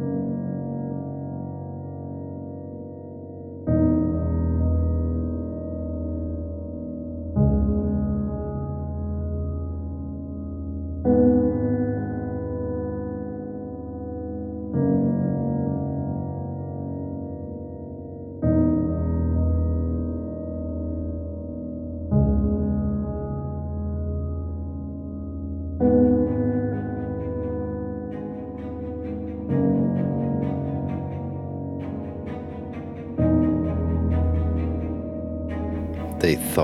They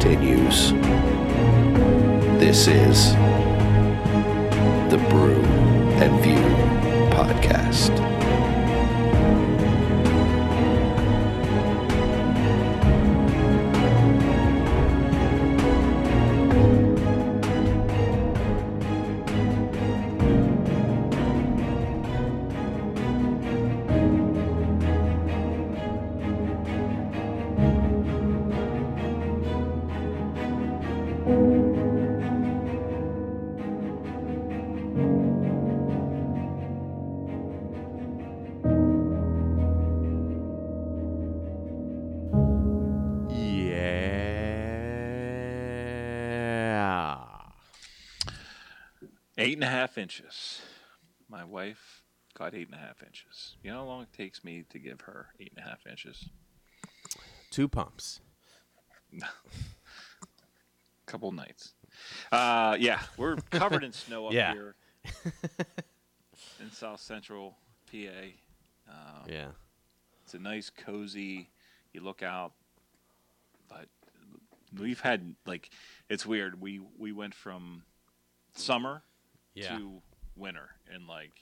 Continues. This is inches. My wife got eight and a half inches. You know how long it takes me to give her eight and a half inches? Two pumps. Couple nights. Uh, yeah, we're covered in snow up Yeah. here in South Central PA. Um, Yeah. It's a nice, cozy. You look out, but we've had like it's weird. We we went from summer Yeah. to winter in like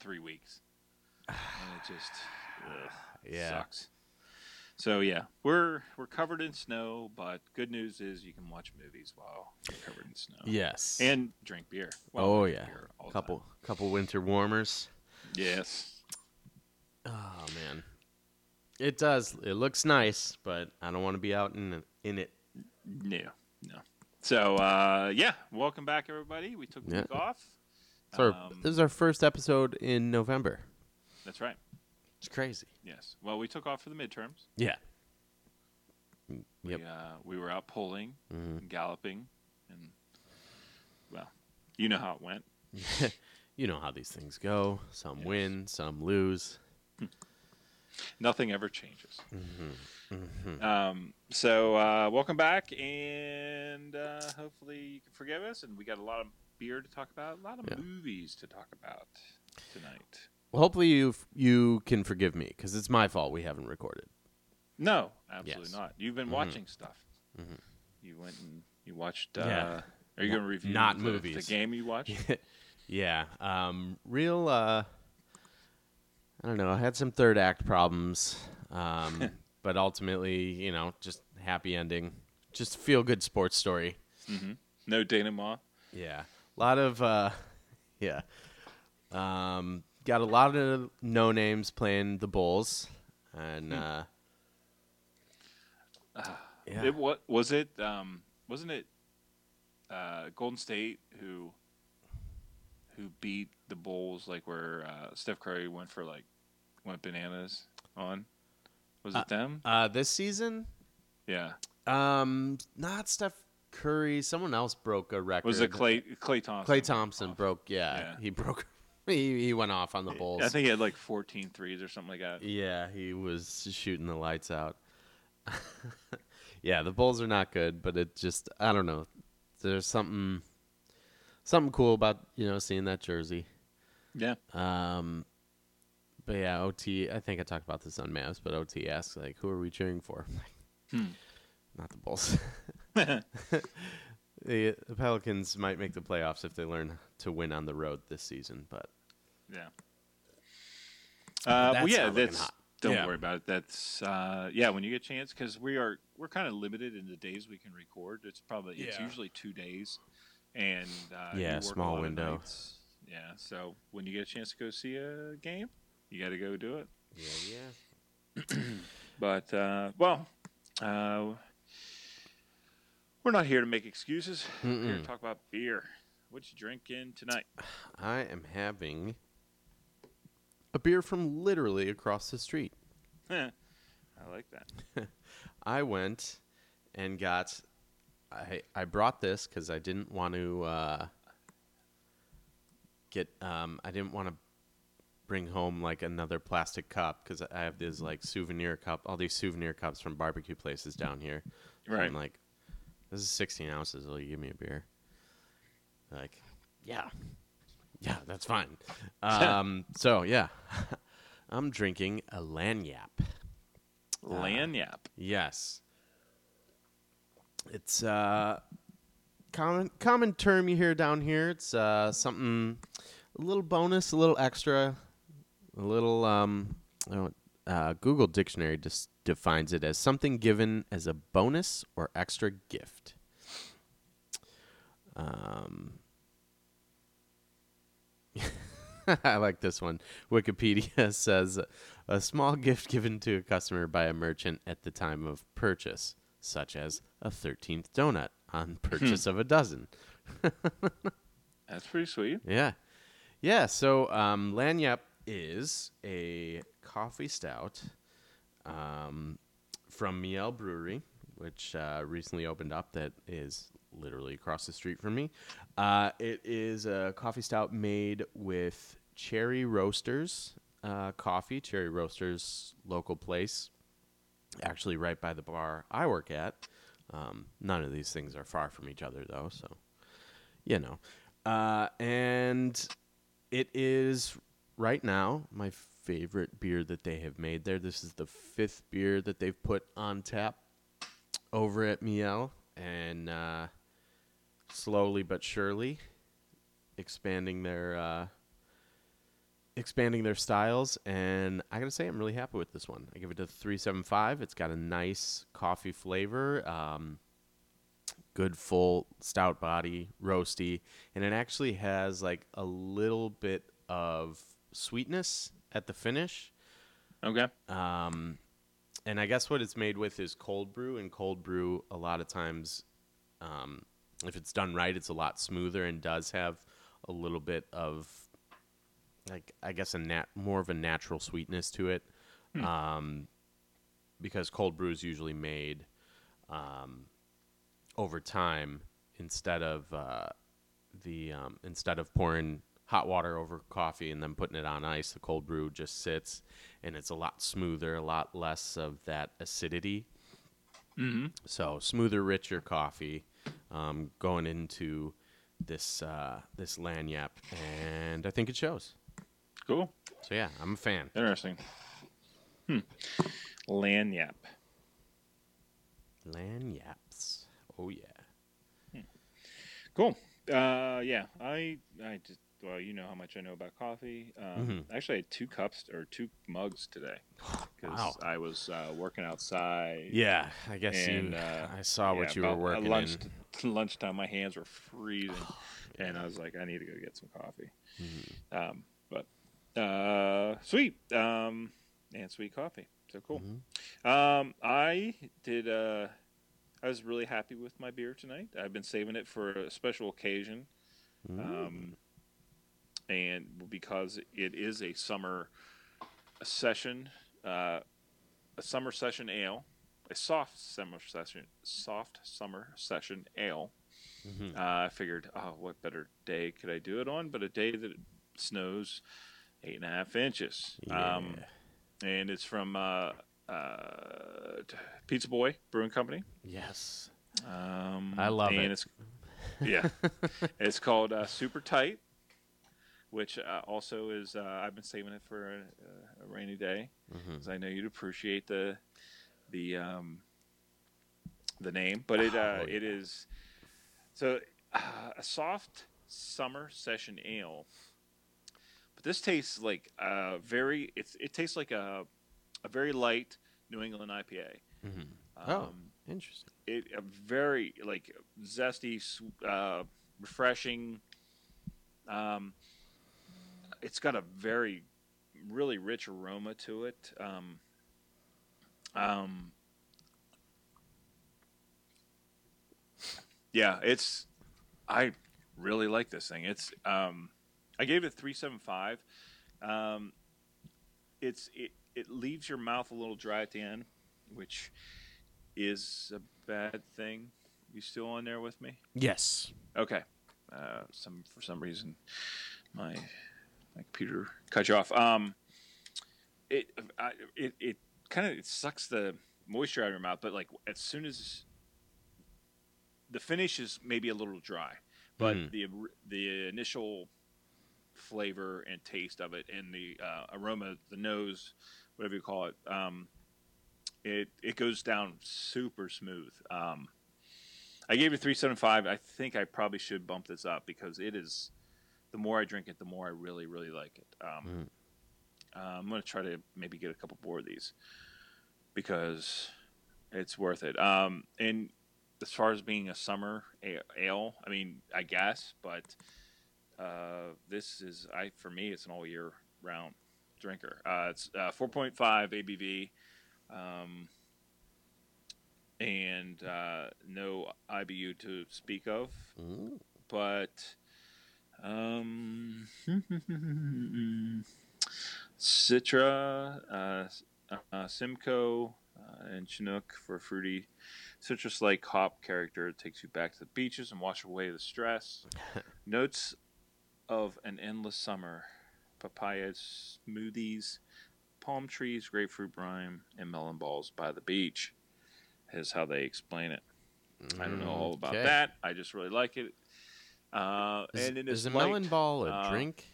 three weeks, and it just ugh, Yeah. sucks. So yeah, we're we're covered in snow, but good news is you can watch movies while you're covered in snow. Yes. and drink beer. while oh yeah. beer Couple time. couple winter warmers. Yes. Oh man. It does. It looks nice, but I don't want to be out in in it. No, no. So uh, yeah, welcome back everybody. We took Yeah. week off. Our- Um, this is our first episode in November. That's right. It's crazy. Yes. Well, we took off for the midterms. Yeah. Yep. We, uh, we were out pulling, Mhm. and galloping, and well, you know how it went. you know how these things go. Some win, some lose. Nothing ever changes. Mm-hmm. Um, so uh, welcome back, and uh, hopefully you can forgive us. And we got a lot of beer to talk about, a lot of Yeah. movies to talk about tonight. Well, hopefully you you can forgive me because it's my fault we haven't recorded. No, absolutely Yes. not. You've been Mhm. watching stuff. Mhm. You went and you watched. Uh, Yeah. Are you going to review not the, movies. the game you watched? yeah. Um, real. I don't know. I had some third act problems, um, but ultimately, you know, just happy ending. Just feel good sports story. hmm No Dana Ma. Yeah. A lot of. Uh, yeah. Um, got a lot of no names playing the Bulls, and uh, yeah. It what was it? Um, wasn't it uh, Golden State who who beat the Bulls? Like where uh, Steph Curry went for like went bananas on. Was it them? uh, this season, Yeah. um, not Steph Curry. Someone else broke a record. Was it Klay Klay Thompson? Klay Thompson broke. Yeah, Yeah. he broke he, he went off on the Bulls. I think he had like 14 threes or something like that. Yeah, he was shooting the lights out. yeah, the Bulls are not good, but it just I don't know. There's something something cool about, you know, seeing that jersey. Yeah. Um but yeah, OT I think I talked about this on Mavs, but OT asks like who are we cheering for? Hmm. Not the Bulls. the, the Pelicans might make the playoffs if they learn to win on the road this season, but Yeah. Uh, That's well, yeah, not that's hot. don't Yeah. worry about it. That's uh, yeah, when you get a chance, because we are we're kind of limited in the days we can record. It's probably it's usually two days, and uh, Yeah, small lot window. nights. Yeah, so when you get a chance to go see a game, you got to go do it. yeah, yeah. But uh, well, uh, we're not here to make excuses. We're here to talk about beer. What you drinking tonight? I am having a beer from literally across the street. I like that. I went and got. I I brought this because I didn't want to uh, get. Um, I didn't want to bring home like another plastic cup because I have these like souvenir cup, all these souvenir cups from barbecue places down here. Right. I'm like, this is 16 ounces. Will you give me a beer? Like, yeah, yeah, that's fine. Um, so yeah, I'm drinking a lagniappe. Lagniappe. Yes. It's uh common common term you hear down here. It's uh something a little bonus, a little extra, a little um uh, Google Dictionary just defines it as something given as a bonus or extra gift. Um I like this one. Wikipedia says a small gift given to a customer by a merchant at the time of purchase, such as a 13th donut on purchase of a dozen. That's pretty sweet. Yeah. Yeah, so um, Lagniappe is a coffee stout um, from Miel Brewery, which uh, recently opened up that is literally across the street from me. Uh, it is a coffee stout made with Cherry Roasters uh, coffee. Cherry Roasters, local place, actually right by the bar I work at. Um, none of these things are far from each other, though, so you know. Uh, and it is right now my favorite beer that they have made there. This is the fifth beer that they've put on tap over at Miel, and uh, slowly but surely expanding their uh, expanding their styles. And I gotta say, I'm really happy with this one. I give it a three seven five. It's got a nice coffee flavor. Um, good full stout body, roasty, and it actually has like a little bit of sweetness at the finish. Okay. Um, and I guess what it's made with is cold brew, and cold brew a lot of times, um, if it's done right, it's a lot smoother and does have a little bit of, like I guess a nat more of a natural sweetness to it, um, because cold brew is usually made um, over time instead of uh, the um, instead of pouring hot water over coffee and then putting it on ice. The cold brew just sits, and it's a lot smoother, a lot less of that acidity. Mm-hmm. So smoother, richer coffee um, going into this uh, this Lagniappe, and I think it shows. Cool. So yeah, I'm a fan. Interesting. Hmm. Lagniappe. Lagniappes. Oh yeah. Cool. Uh, yeah, I I just well, you know how much I know about coffee. Um, Mhm. Actually, I had two cups or two mugs today because Wow. I was uh, working outside. Yeah, I guess And, you. uh, I saw what you were working lunch, in. lunchtime, my hands were freezing, and I was like, I need to go get some coffee. Mm-hmm. Um, uh, sweet um, and sweet coffee, so cool. Mm-hmm. Um, I did. Uh, I was really happy with my beer tonight. I've been saving it for a special occasion, um, and because it is a summer session, uh, a summer session ale, a soft summer session, soft summer session ale. Mhm. Uh, I figured, oh, what better day could I do it on? But a day that it snows eight and a half inches. Um, and it's from uh, uh, Pizza Boy Brewing Company. Yes. Um, I love and it. It's, yeah, it's called uh, Super Tight, which uh, also is. Uh, I've been saving it for a, a rainy day Mm-hmm. because I know you'd appreciate the the um, the name. But it uh, Oh, it is so uh, a soft summer session ale. This tastes like a very. It's it tastes like a a very light New England IPA. Mm-hmm. Um, oh, interesting. it a very like zesty, uh, refreshing. Um, it's got a very, really rich aroma to it. Um, um, yeah, it's. I really like this thing. It's. Um, I gave it three seven five. Um, it's it it leaves your mouth a little dry at the end, which is a bad thing. You still on there with me? Yes. Okay. Uh, some for some reason, my my computer cut you off. Um, it I, it it kind of it sucks the moisture out of your mouth, but like as soon as the finish is maybe a little dry, but Mhm. the the initial flavor and taste of it and the uh, aroma, the nose, whatever you call it, um, it it goes down super smooth. Um, I gave it three seven five. I think I probably should bump this up because it is. The more I drink it, the more I really really like it. Um, uh, I'm gonna try to maybe get a couple more of these because it's worth it. Um, and as far as being a summer ale, I mean, I guess, but uh, this is I for me, it's an all year round drinker. Uh, it's uh, 4.5 ABV. Um, and uh, no IBU to speak of, Ooh. but um, Citra, uh, uh, Simcoe, uh, and Chinook for a fruity citrus-like hop character. It takes you back to the beaches and wash away the stress. Notes of an endless summer, papaya smoothies, palm trees, grapefruit brine, and melon balls by the beach. Is how they explain it. I don't know all about Okay. that. I just really like it. Uh, Is, and it is is a melon light. ball a uh, drink?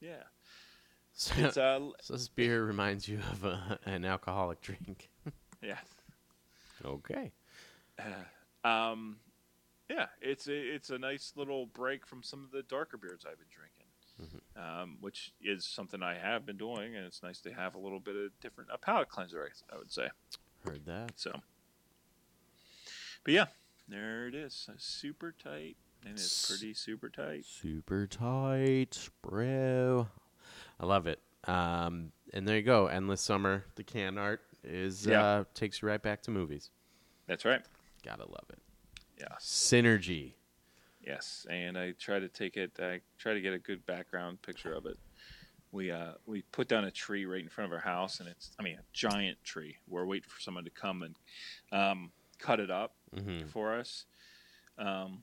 Yeah, So, it's uh, so this beer reminds you of a, an alcoholic drink. yeah. Okay. Um, yeah, it's a, it's a nice little break from some of the darker beers I've been drinking, um, which is something I have been doing, and it's nice to have a little bit of different a palate cleanser, I, I would say. Heard that. So, but yeah, there it is, super tight, and it's pretty super tight. Super tight, bro. I love it. Um, and there you go. Endless Summer. The can art is Yeah. uh, takes you right back to movies. That's right. Gotta love it. Yeah. Synergy. Yes, and I try to take it. I try to get a good background picture of it. We uh we put down a tree right in front of our house, and it's I mean a giant tree. We're waiting for someone to come and um, cut it up Mm-hmm. for us, um,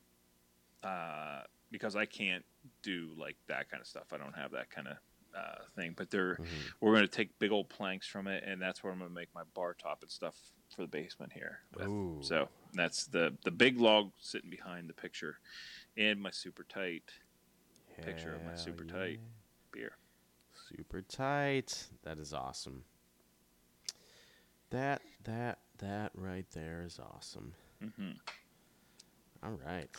uh, because I can't do like that kind of stuff. I don't have that kind of uh, thing. But they're Mm-hmm. we're going to take big old planks from it, and that's where I'm going to make my bar top and stuff for the basement here. with. So that's the the big log sitting behind the picture, and my super tight picture of my super yeah. tight beer. Super tight. That is awesome. That that that right there is awesome. hmm All right.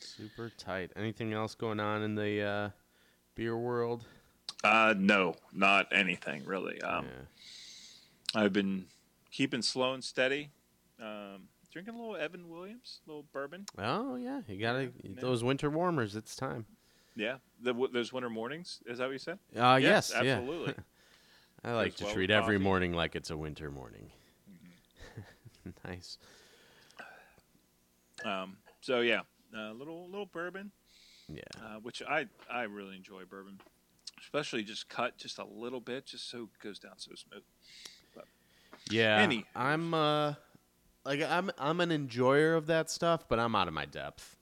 Super tight. Anything else going on in the uh, beer world? Uh, no, not anything really. Um, yeah. I've been keeping slow and steady. Um, drinking a little Evan Williams, a little bourbon. Oh yeah, you gotta yeah. those winter warmers. It's time. Yeah, the, w- those winter mornings. Is that what you said? Uh, yes, yeah. absolutely. I like to well treat every coffee. morning like it's a winter morning. nice. um, so yeah, a little little bourbon, Yeah. uh, which I I really enjoy bourbon, especially just cut just a little bit, just so it goes down so smooth. Yeah. Any- I'm uh like I'm I'm an enjoyer of that stuff, but I'm out of my depth.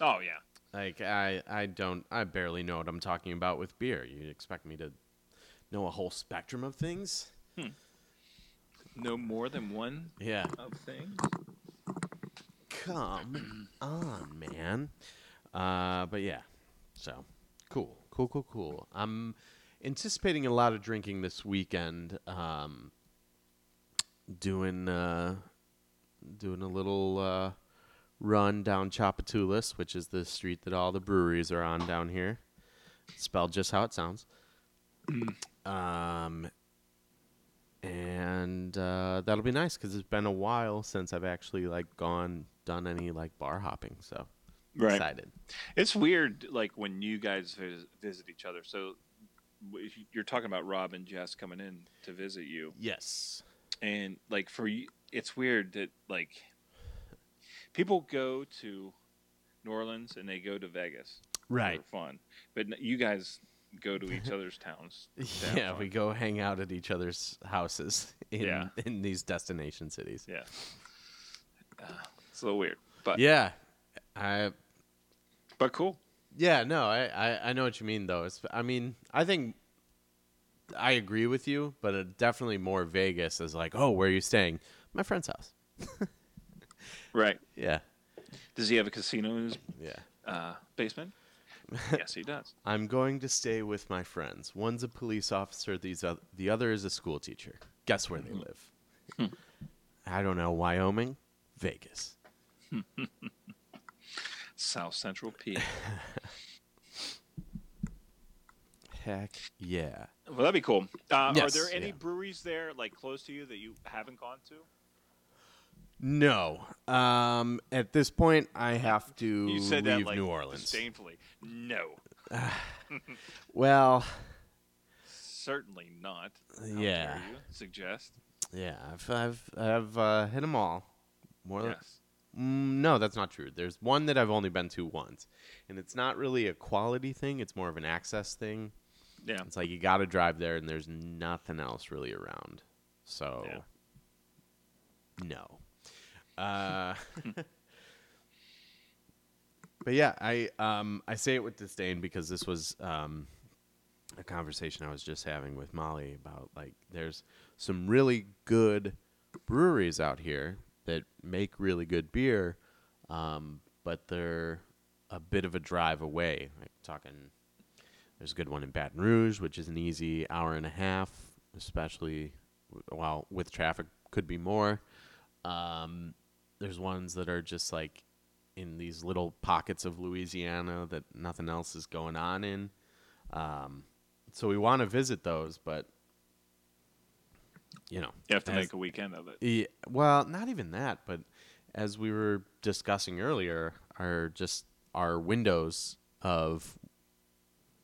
Oh yeah, Like I, I don't, I barely know what I'm talking about with beer. You expect me to know a whole spectrum of things? No more than one Yeah. of things. Come on, man. Uh, but yeah, so cool, cool, cool, cool. I'm anticipating a lot of drinking this weekend. Um, doing uh, doing a little uh, run down Tchoupitoulas, which is the street that all the breweries are on down here. Spelled just how it sounds. um, and uh, that'll be nice because it's been a while since I've actually like gone done any like bar hopping. So Right. excited. It's weird, like when you guys vis- visit each other. So you're talking about Rob and Jess coming in to visit you, Yes. And like for you, it's weird that like people go to New Orleans and they go to Vegas Right. for fun, but you guys go to each other's towns. to Yeah, fun. we go hang out at each other's houses in Yeah. in these destination cities. Yeah, uh, it's a little weird, but Yeah. I but cool. yeah, no, I, I, I know what you mean though. It's, I mean, I think I agree with you, but it definitely more Vegas is like, oh, where are you staying? My friend's house. Right? Yeah. Does he have a casino in his Yeah. uh, basement? yes, he does. I'm going to stay with my friends. One's a police officer, these the other is a school teacher. Guess where they live? I don't know, Wyoming, Vegas. South Central P. Heck yeah. Well, that'd be cool. Uh, Are there any yeah. breweries there, like close to you, that you haven't gone to? No. Um, at this point, I have to You said leave that like New Orleans. disdainfully. No, Well, certainly not. How Yeah. suggest? yeah, I've I've I've uh, hit them all. More than Yes. Mm, no, that's not true. There's one that I've only been to once, and it's not really a quality thing. It's more of an access thing. Yeah. It's like you got to drive there, and there's nothing else really around. So, Yeah. no. Uh, but yeah, I um I say it with disdain because this was um a conversation I was just having with Molly about like there's some really good breweries out here that make really good beer, um, but they're a bit of a drive away. Like talking, there's a good one in Baton Rouge, which is an easy hour and a half, especially well with traffic could be more. Um, there's ones that are just like in these little pockets of Louisiana that nothing else is going on in. Um, so we want to visit those, but you know, You have to as- make a weekend of it. yeah, well, not even that, but as we were discussing earlier, are just our windows of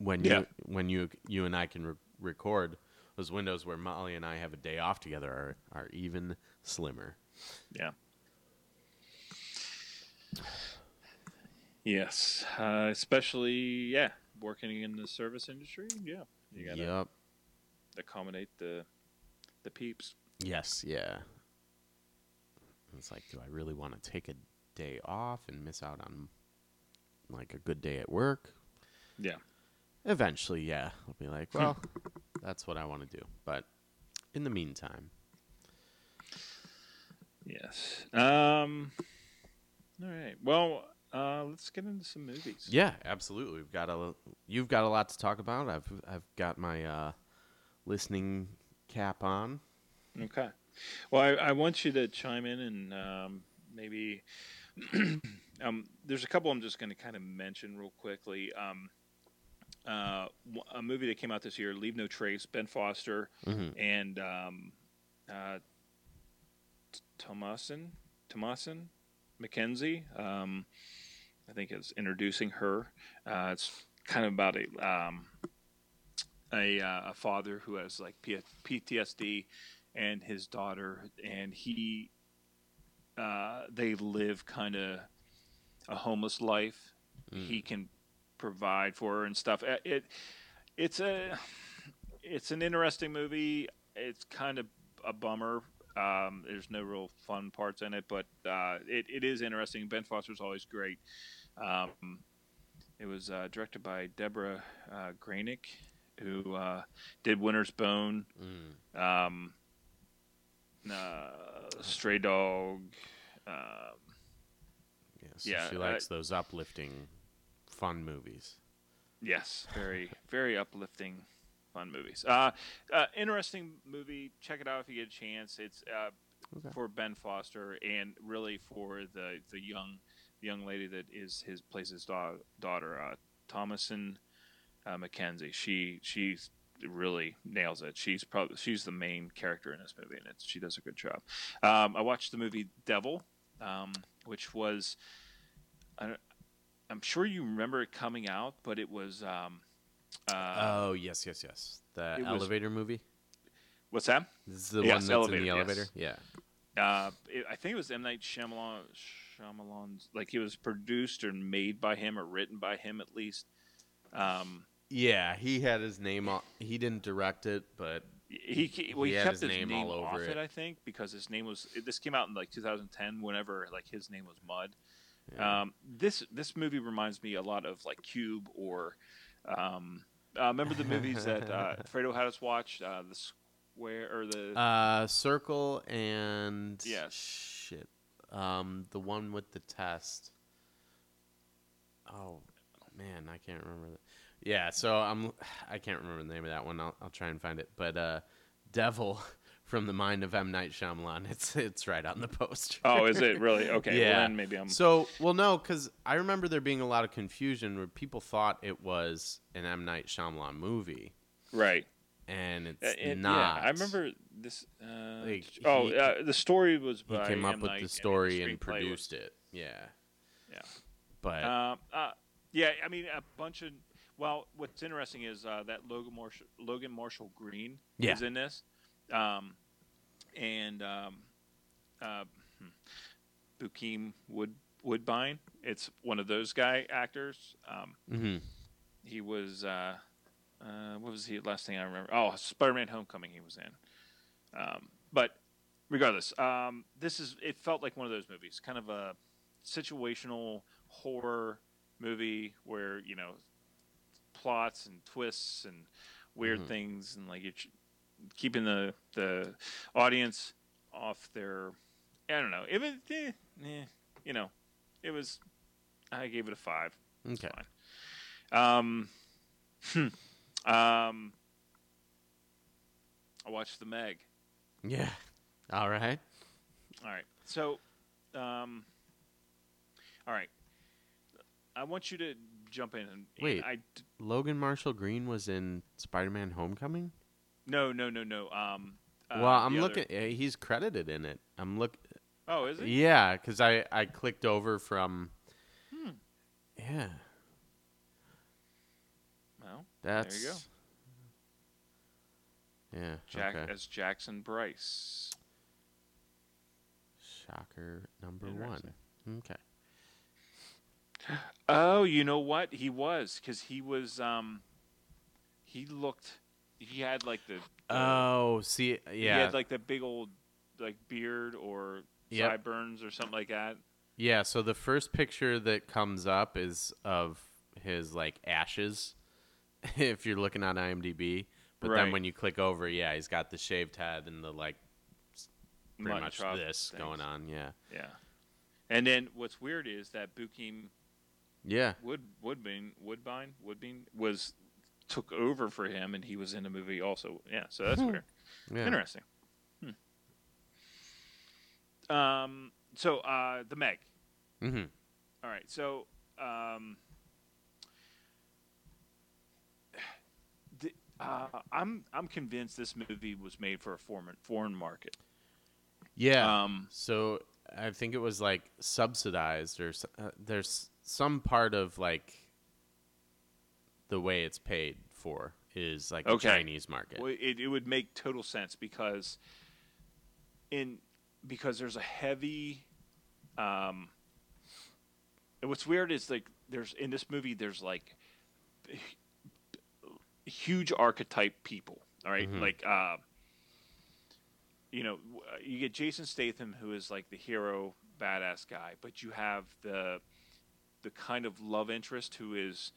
when Yeah. you when you you and I can re- record those windows where Molly and I have a day off together are are even slimmer. Yeah. Yes, uh, especially yeah, working in the service industry. Yeah, you gotta Yep. accommodate the the peeps. Yes. Yeah. It's like, do I really want to take a day off and miss out on like a good day at work? Yeah. Eventually, yeah. I'll be like, well, that's what I want to do. But in the meantime, Yes. Um. All right. Well, uh, let's get into some movies. yeah, absolutely. We've got a you've got a lot to talk about. I've I've got my uh, listening cap on. Okay. Well, I, I want you to chime in and um, maybe um, there's a couple I'm just going to kind of mention real quickly. Um, uh, a movie that came out this year, Leave No Trace, Ben Foster Mhm. and um, uh, T- Thomasin, Thomasin McKenzie. Um, I think it's introducing her. Uh, it's kind of about a um, a, uh, a father who has like P- PTSD and his daughter, and he uh, they live kind of a homeless life. He can provide for her and stuff. Uh, It it's a it's an interesting movie. It's kind of a bummer. Um, there's no real fun parts in it, but uh, it, it is interesting. Ben Foster's always great. Um, It was uh, directed by Deborah uh, Granik, who uh, did Winter's Bone, Mm. um, uh, Stray Dog. Um, Yeah, so Yeah, she likes those uplifting, fun movies. Yes, very very uplifting, fun movies. Uh, uh, interesting movie. Check it out if you get a chance. It's uh, Okay. for Ben Foster and really for the the young the young lady that is his plays his da- daughter, uh, Thomasin uh, McKenzie. She she really nails it. She's probably she's the main character in this movie, and it's, she does a good job. Um, I watched the movie Devil, um, which was. I don't, I'm sure you remember it coming out, but it was um, uh, oh yes, yes, yes. The it was- elevator movie. what's that? This is the Yes, one that's elevator, in the yes. elevator. Yeah. Uh, it, I think it was M Night Shyamalan. Shyamalan's like it was produced or made by him or written by him at least. Um, Yeah, he had his name on. He didn't direct it, but he, he well He he, kept his his name name, all over off it. it. I think because his name was this came out in like 2010. Whenever like his name was Mud. Yeah. Um, this this movie reminds me a lot of like Cube or um, uh, remember the movies that uh, Fredo had us watch uh, the Square or the uh, Circle and Yes. shit. Um, the one with the test. Oh man, I can't remember. The, yeah, so I'm I can't remember the name of that one. I'll I'll try and find it. But uh, Devil from the mind of M Night Shyamalan. It's it's right on the poster. oh is it really okay? Yeah. Well, then maybe I'm So, well, no, because I remember there being a lot of confusion where people thought it was an M Night Shyamalan movie, right. and it's Uh, it- not. Yeah, I remember this. Uh, Like, oh, he- uh, the story was He by came up M. with Night, the and story the and screenplay was- produced it. Yeah. Yeah. But Um, uh, yeah, I mean a bunch of. Well, what's interesting is uh, that Logan Marshall, Logan Marshall Green Yeah. is in this, um, and um, uh, hmm, Bokeem Wood Woodbine. It's one of those guy actors. Um, mhm. he was uh, uh, what was he last thing I remember? Oh, Spider-Man: Homecoming. He was in. Um, but regardless, um, this is it felt like one of those movies, kind of a situational horror movie where you know plots and twists and weird Mhm. things and like keeping the the audience off their I don't know. It was eh, eh, you know, it was I gave it a 5. okay. Um, hmm. um, I watched The Meg. Yeah. All right. All right. So, um, all right. I want you to jump in and and Wait. I d- Logan Marshall Green was in Spider-Man: Homecoming. No no no no. Um. uh, well, I'm other- looking. eh, He's credited in it. I'm look. Oh, is it? Yeah, because I I clicked over from. Hmm. Yeah, Well, that's. you go. Yeah. Jack okay. as Jackson Brice. Shocker number one. Okay. Oh, you know what? He was because he was. Um, he looked. He had like the. the Oh, see, yeah He had like the big old like beard or Yep. sideburns or something like that. yeah. So the first picture that comes up is of his like ashes. if you're looking on IMDb, but then when you click over, yeah, he's got the shaved head and the like pretty much chop this things. going on. Yeah. Yeah. And then what's weird is that Bokeem Yeah. Wood Woodbine Woodbine Woodbine was took over for him and he was in the movie also. Yeah, so that's weird. Yeah. Interesting. Hmm. Um so uh the Meg. Mm-hmm. All right. So um the, uh, I'm I'm convinced this movie was made for a foreign foreign market. Yeah. Um, so I think it was like subsidized or uh, there's some part of like the way it's paid for is like Okay. the Chinese market. Well, it, it would make total sense because in because there's a heavy um and what's weird is like there's in this movie there's like huge archetype people all right? Mhm. like uh you know you get Jason Statham who is like the hero badass guy but you have the the kind of love interest who is.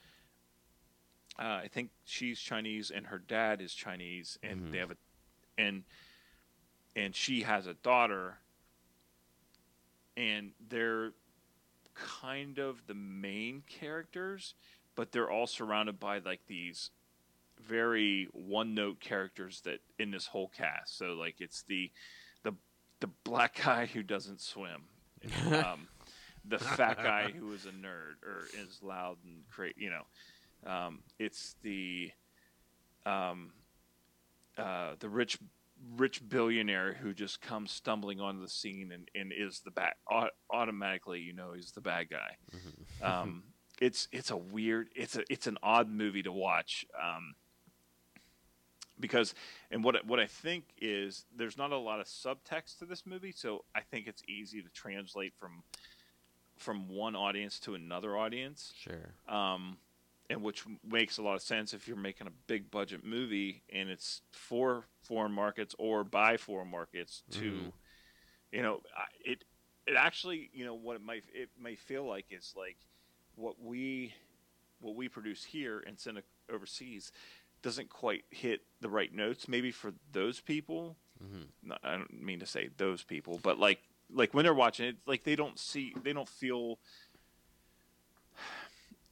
Uh, I think she's Chinese and her dad is Chinese, and they have a, and and she has a daughter, and they're kind of the main characters, but they're all surrounded by like these very one note characters that in this whole cast. So like it's the the the black guy who doesn't swim. Um, the fat guy who is a nerd or is loud and great, you know. Um, it's the um, uh, the rich rich billionaire who just comes stumbling onto the scene and, and is the bad automatically you know he's the bad guy. Um, it's it's a weird it's a it's an odd movie to watch. Um, because and what I- what I think is there's not a lot of subtext to this movie, so I think it's easy to translate from from one audience to another audience, Sure. um, and which makes a lot of sense if you're making a big budget movie and it's for foreign markets or by foreign markets to, Mhm. you know, it it actually you know what it might it may feel like is like what we what we produce here and send overseas doesn't quite hit the right notes maybe for those people Mhm. not, i don't mean to say those people but like like when they're watching it like they don't see they don't feel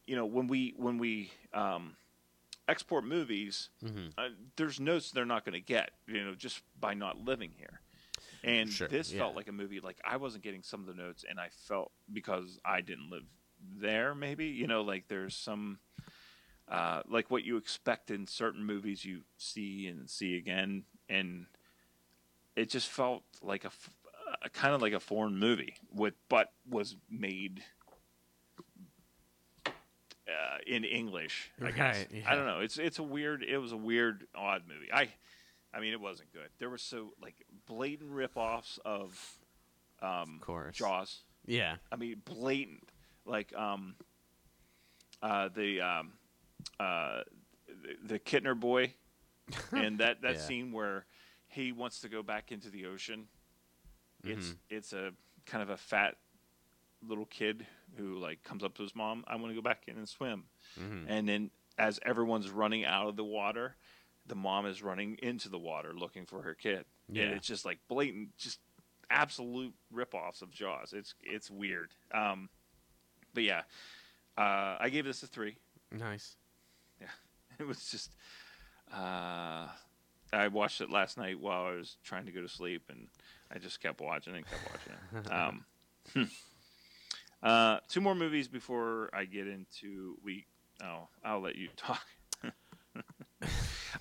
you know when we when we um export movies Mhm. uh, there's notes they're not going to get you know just by not living here. And Sure, this felt like a movie like i wasn't getting some of the notes and i felt because i didn't live there maybe you know like there's some uh, like what you expect in certain movies you see and see again. And it just felt like a kind of like a foreign movie with but was made uh, in English. I guess yeah. I don't know. It's it's a weird. It was a weird, odd movie. I, I mean, it wasn't good. There were so like blatant rip-offs of, um, Of course. Jaws. Yeah. I mean, blatant. Like um, uh, the um, uh, the, the Kintner boy, and that that Yeah. scene where he wants to go back into the ocean. It's Mhm. it's a kind of a fat little kid who like comes up to his mom. I want to go back in and swim, Mhm. and then as everyone's running out of the water, the mom is running into the water looking for her kid. Yeah. And it's just like blatant, just absolute rip-offs of Jaws. It's it's weird. Um, but yeah, uh, I gave this a three. Nice. Yeah, it was just. Uh, I watched it last night while I was trying to go to sleep, and I just kept watching and kept watching it. Um, hmm. Uh, two more movies before I get into we. Oh, I'll let you talk.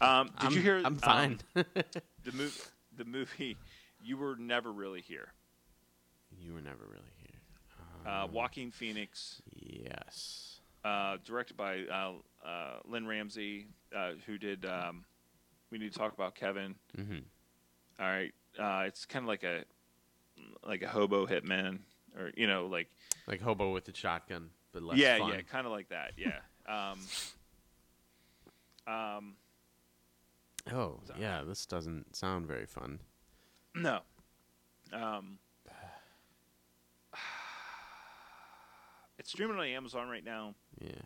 um, did you I'm- hear? I'm um, fine. the movie. The movie. You were never really here. you were never really here. Uh, Um, Joaquin Phoenix, Yes. uh, directed by uh, uh, Lynne Ramsay, uh, who did. Um, we need to talk about Kevin. hmm All right, uh, it's kind of like a like a hobo hitman, or you know, like Like hobo with a shotgun, but less yeah, fun. yeah, kind of like that. Yeah. Um, um, Oh, So- yeah. This doesn't sound very fun. no. Um, it's streaming on Amazon right now. Yeah.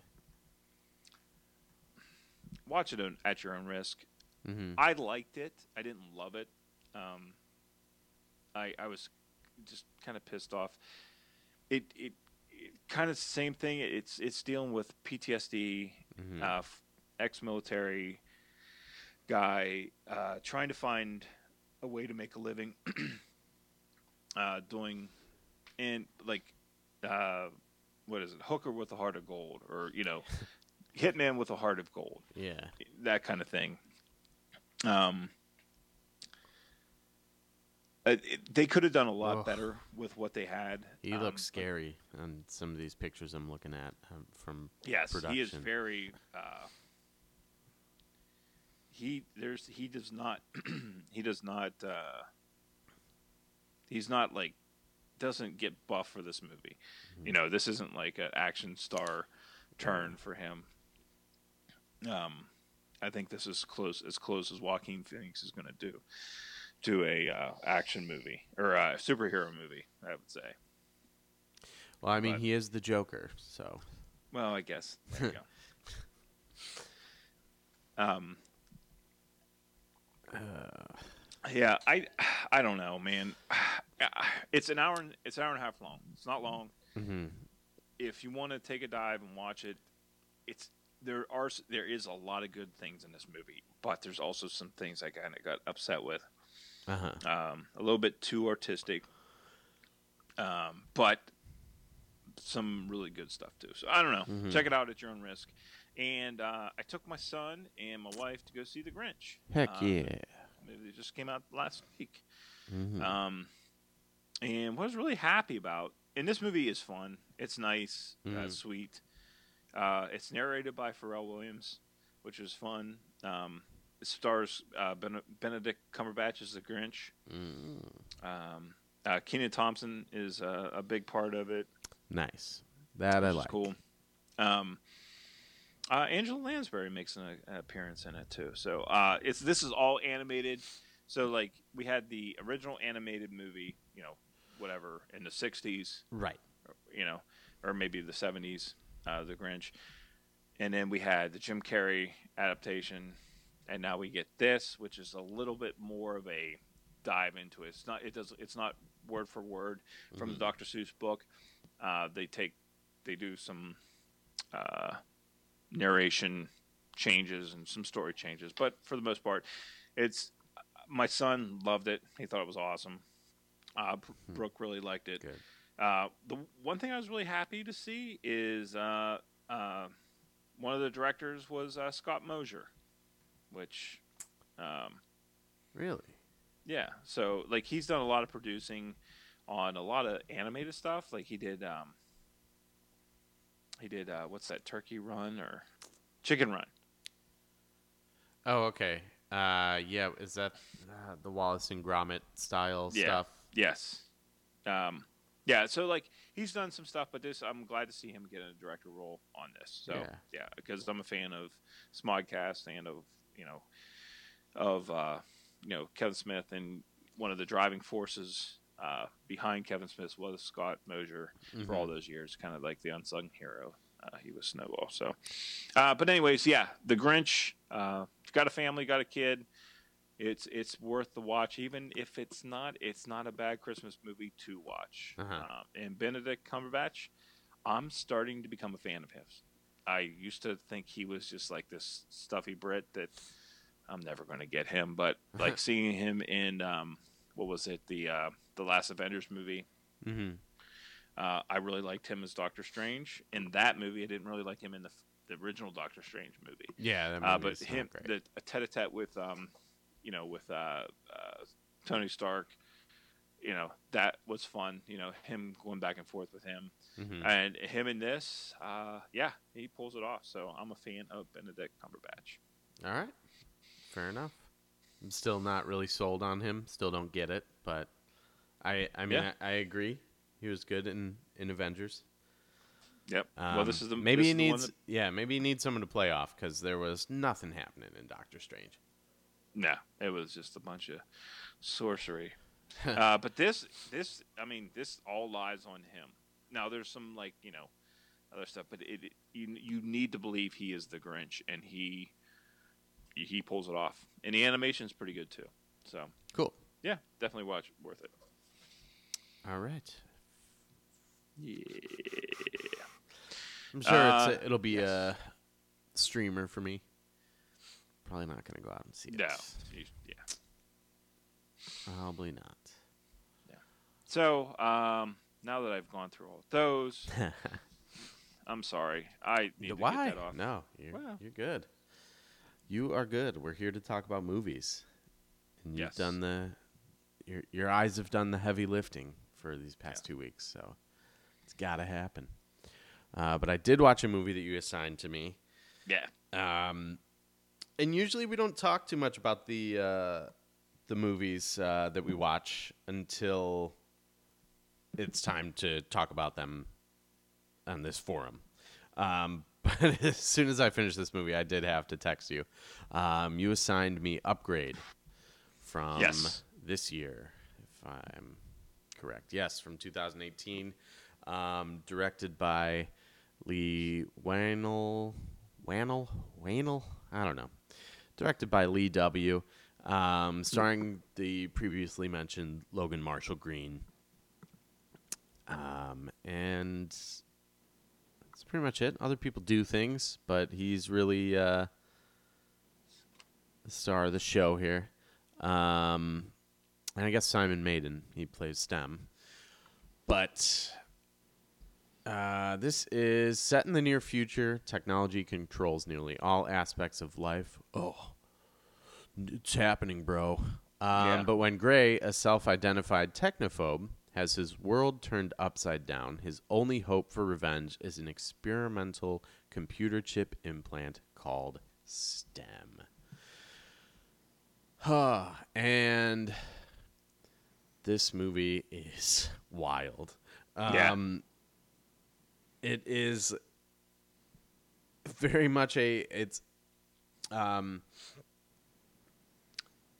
Watch it on- at your own risk. hmm I liked it. I didn't love it. Um, I I was just kind of pissed off. It it, it kind of same thing. It's it's dealing with PTSD, hmm uh, ex-military guy uh, trying to find a way to make a living, uh, doing and like uh, what is it, hooker with a heart of gold, or you know, hitman with a heart of gold yeah. that kind of thing. Um, it, they could have done a lot better with what they had. He Um, looks scary on some of these pictures I'm looking at um, from. Yes, he is very. Uh, he there's he does not he does not uh, he's not like doesn't get buff for this movie. You know, this isn't like an action star turn for him. Um, I think this is close as close as Joaquin Phoenix is going to do to a uh, action movie or a superhero movie. I would say. Well, I mean, But- he is the Joker, so Well, I guess. There you go. Um. yeah, I, I don't know, man. It's an hour. and- It's an hour and a half long. It's not long. mhm. If you want to take a dive and watch it, it's there are there is a lot of good things in this movie, but there's also some things I kind of got upset with. Uh-huh. Um, a little bit too artistic, um, but some really good stuff too. So I don't know. Check it out at your own risk. And uh, I took my son and my wife to go see The Grinch. Heck Uh, yeah. That just came out last week. Mhm. Um, and what I was really happy about, and this movie is fun. It's nice, uh, Mhm. sweet. Uh, it's narrated by Pharrell Williams, which is fun. Um, it stars uh, ben- Benedict Cumberbatch as the Grinch. Mm. Um, uh, Kenan Thompson is a, a big part of it. Nice. That I like. cool. Um, uh, Angela Lansbury makes an, an appearance in it too. So uh, it's this is all animated. So like we had the original animated movie, you know, whatever in the '60s, Right. you know, or maybe the '70s, uh, The Grinch, and then we had the Jim Carrey adaptation, and now we get this, which is a little bit more of a dive into it. It's not it does it's not word for word from the Dr. Seuss book. Uh, they take they do some uh, narration changes and some story changes, but for the most part, it's my son loved it. He thought it was awesome. Uh, Brooke really liked it. Uh, the one thing I was really happy to see is uh, uh, one of the directors was uh, Scott Mosier, which, um, Really? yeah, so like he's done a lot of producing on a lot of animated stuff. Like he did, um, he did uh, what's that Turkey Run or Chicken Run? Oh, okay. Uh, yeah. Is that uh, the Wallace and Gromit style Yeah. stuff? Yes. Um, yeah, so like he's done some stuff, but this I'm glad to see him get a director role on this. So Yeah. yeah, because I'm a fan of Smodcast and of you know of uh, you know Kevin Smith and one of the driving forces uh, behind Kevin Smith was Scott Mosier for all those years, kind of like the unsung hero. Uh, he was Snowball. So, uh, but anyways, yeah, The Grinch. Uh, got a family, got a kid. It's it's worth the watch, even if it's not. It's not a bad Christmas movie to watch. Uh-huh. Um, and Benedict Cumberbatch, I'm starting to become a fan of his. I used to think he was just like this stuffy Brit that I'm never going to get him, but like seeing him in um, what was it the uh, the last Avengers movie. Mm-hmm. Uh, I really liked him as Doctor Strange. In that movie, I didn't really like him in the, the original Doctor Strange movie. Yeah. That Uh, but him, great. the a tete-a-tete with, um, you know, with uh, uh, Tony Stark, you know, that was fun. You know, him going back and forth with him, Mhm. and him in this, uh, yeah, he pulls it off. So I'm a fan of Benedict Cumberbatch. All right. Fair enough. I'm still not really sold on him. Still don't get it, but I I mean Yeah. I, I agree. He was good in in Avengers. Yep. well, Um, this is the maybe he is the one needs that- yeah maybe he needs someone to play off because there was nothing happening in Doctor Strange. No, it was just a bunch of sorcery. uh, but this, this, I mean, this all lies on him. Now, there's some like you know, other stuff, but it, it you you need to believe he is the Grinch, and he he pulls it off, and the animation's pretty good too. So Cool. yeah, definitely watch, worth it. All right. Yeah, I'm sure Uh, it's a, it'll be yes. a streamer for me. Probably not gonna go out and see it. no, you- yeah. Probably not. Yeah. So um, now that I've gone through all those, I'm sorry. I need to Why? get that off. No, you're, Well. you're good. You are good. We're here to talk about movies, and you've Yes. done the your your eyes have done the heavy lifting for these past two weeks, so it's got to happen. Uh, but I did watch a movie that you assigned to me, Yeah. um, and usually we don't talk too much about the uh, the movies uh, that we watch until it's time to talk about them on this forum. Um, but as soon as I finished this movie, I did have to text you. Um, you assigned me Upgrade from Yes. this year, if I'm correct. Yes, from 2018. um, directed by Leigh Whannell, Whannell, Whannell. I don't know. Directed by Lee W. Um, starring the previously mentioned Logan Marshall Green. Um, and that's pretty much it. Other people do things, but he's really uh, the star of the show here. Um, and I guess Simon Maiden, he plays STEM. But uh, this is set in the near future. Technology controls nearly all aspects of life. Oh, it's happening, bro. Um, Yeah. But when Gray, a self identified technophobe, has his world turned upside down, his only hope for revenge is an experimental computer chip implant called STEM. Huh. and this movie is wild. Yeah. Um, it is very much a it's um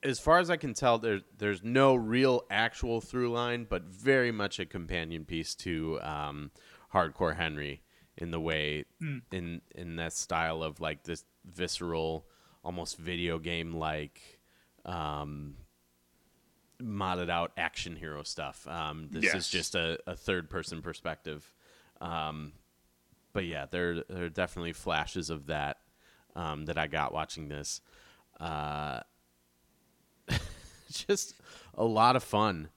as far as I can tell, there there's no real actual through line, but very much a companion piece to um, Hardcore Henry in the way in in that style of like this visceral, almost video game like um, modded out action hero stuff. Um, this is just a, a third person perspective. Um, but yeah, there there are definitely flashes of that um, that I got watching this. Uh, just a lot of fun.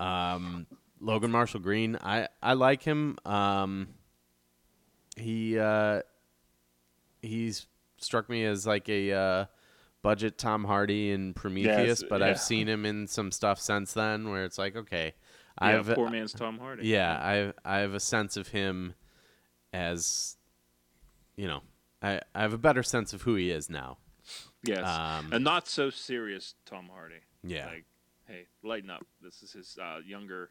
Um, Logan Marshall Green, I I like him. Um, he uh, he's struck me as like a uh, budget Tom Hardy in Prometheus, but yeah. I've seen him in some stuff since then where it's like, okay, Yeah, I've poor man's Tom Hardy. yeah, I I have a sense of him as you know, I I have a better sense of who he is now. Yes. Um, a not so serious Tom Hardy. Yeah. Like, hey, lighten up. This is his uh, younger,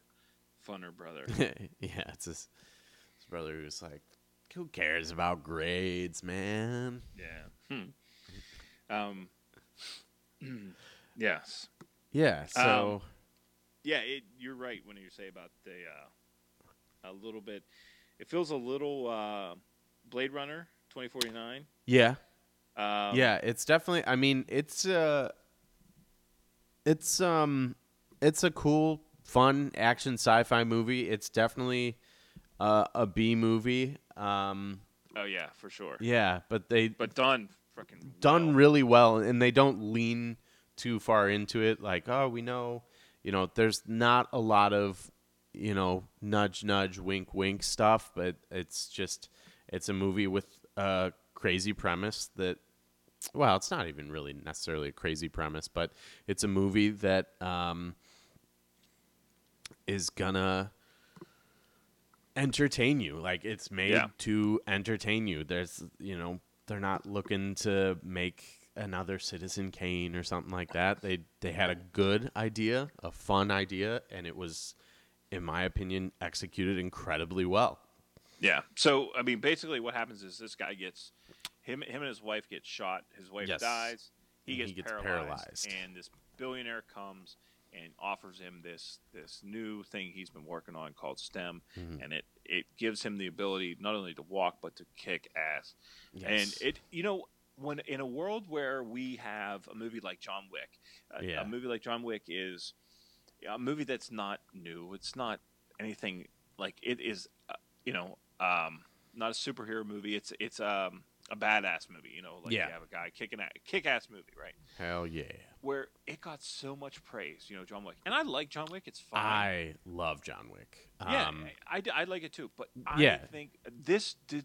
funner brother. yeah, it's his, his brother who's like, who cares about grades, man? yeah. Hmm. Um. yes. Yeah, so Yeah. It, you're right when you say about the uh, a little bit. It feels a little uh, Blade Runner 2049. yeah, Um, yeah, it's definitely. I mean, it's uh, it's um, it's a cool, fun action sci-fi movie. It's definitely uh, a B movie. Um, Oh yeah, for sure. yeah, but they But done fucking done well. really well and they don't lean too far into it like oh we know you know there's not a lot of you know nudge nudge wink wink stuff but it's just it's a movie with a crazy premise that well it's not even really necessarily a crazy premise but it's a movie that um is gonna entertain you. Like it's made Yeah. to entertain you. There's you know they're not looking to make another Citizen Kane or something like that. They they had a good idea, a fun idea, and it was, in my opinion, executed incredibly well. Yeah. So I mean, basically, what happens is this guy gets him. Him and his wife get shot. His wife Yes. dies. He gets, he gets paralyzed, paralyzed. and this billionaire comes and offers him this this new thing he's been working on called STEM, Mm-hmm. and it it gives him the ability not only to walk but to kick ass. Yes. And it you know when in a world where we have a movie like John Wick, a, Yeah. a movie like John Wick is a movie that's not new. It's not anything like it is. Uh, you know, um, not a superhero movie. It's it's um, a badass movie. You know, like Yeah. you have a guy kicking a kick ass movie, right? Hell yeah. Where it got so much praise. You know, John Wick, and I like John Wick. It's fine. I love John Wick. yeah, Um, I, I, I like it too. But I Yeah. think this did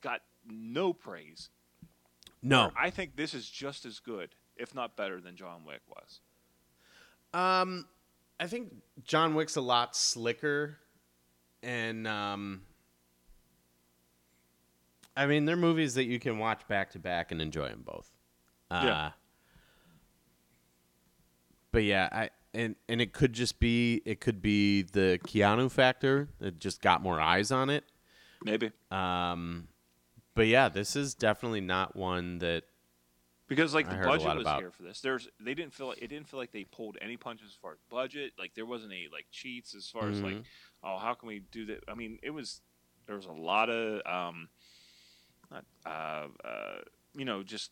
got no praise. no. I think this is just as good, if not better, than John Wick was. Um, I think John Wick's a lot slicker, and um, I mean they're movies that you can watch back to back and enjoy them both. Uh, Yeah. But yeah, I and and it could just be it could be the Keanu factor that just got more eyes on it. Maybe. Um, but yeah, this is definitely not one that because like the budget was about- here for this. There's they didn't feel like, it didn't feel like they pulled any punches as far as budget. Like there wasn't any like cheats as far as like Mhm. oh how can we do that? I mean it was there was a lot of um not uh uh you know just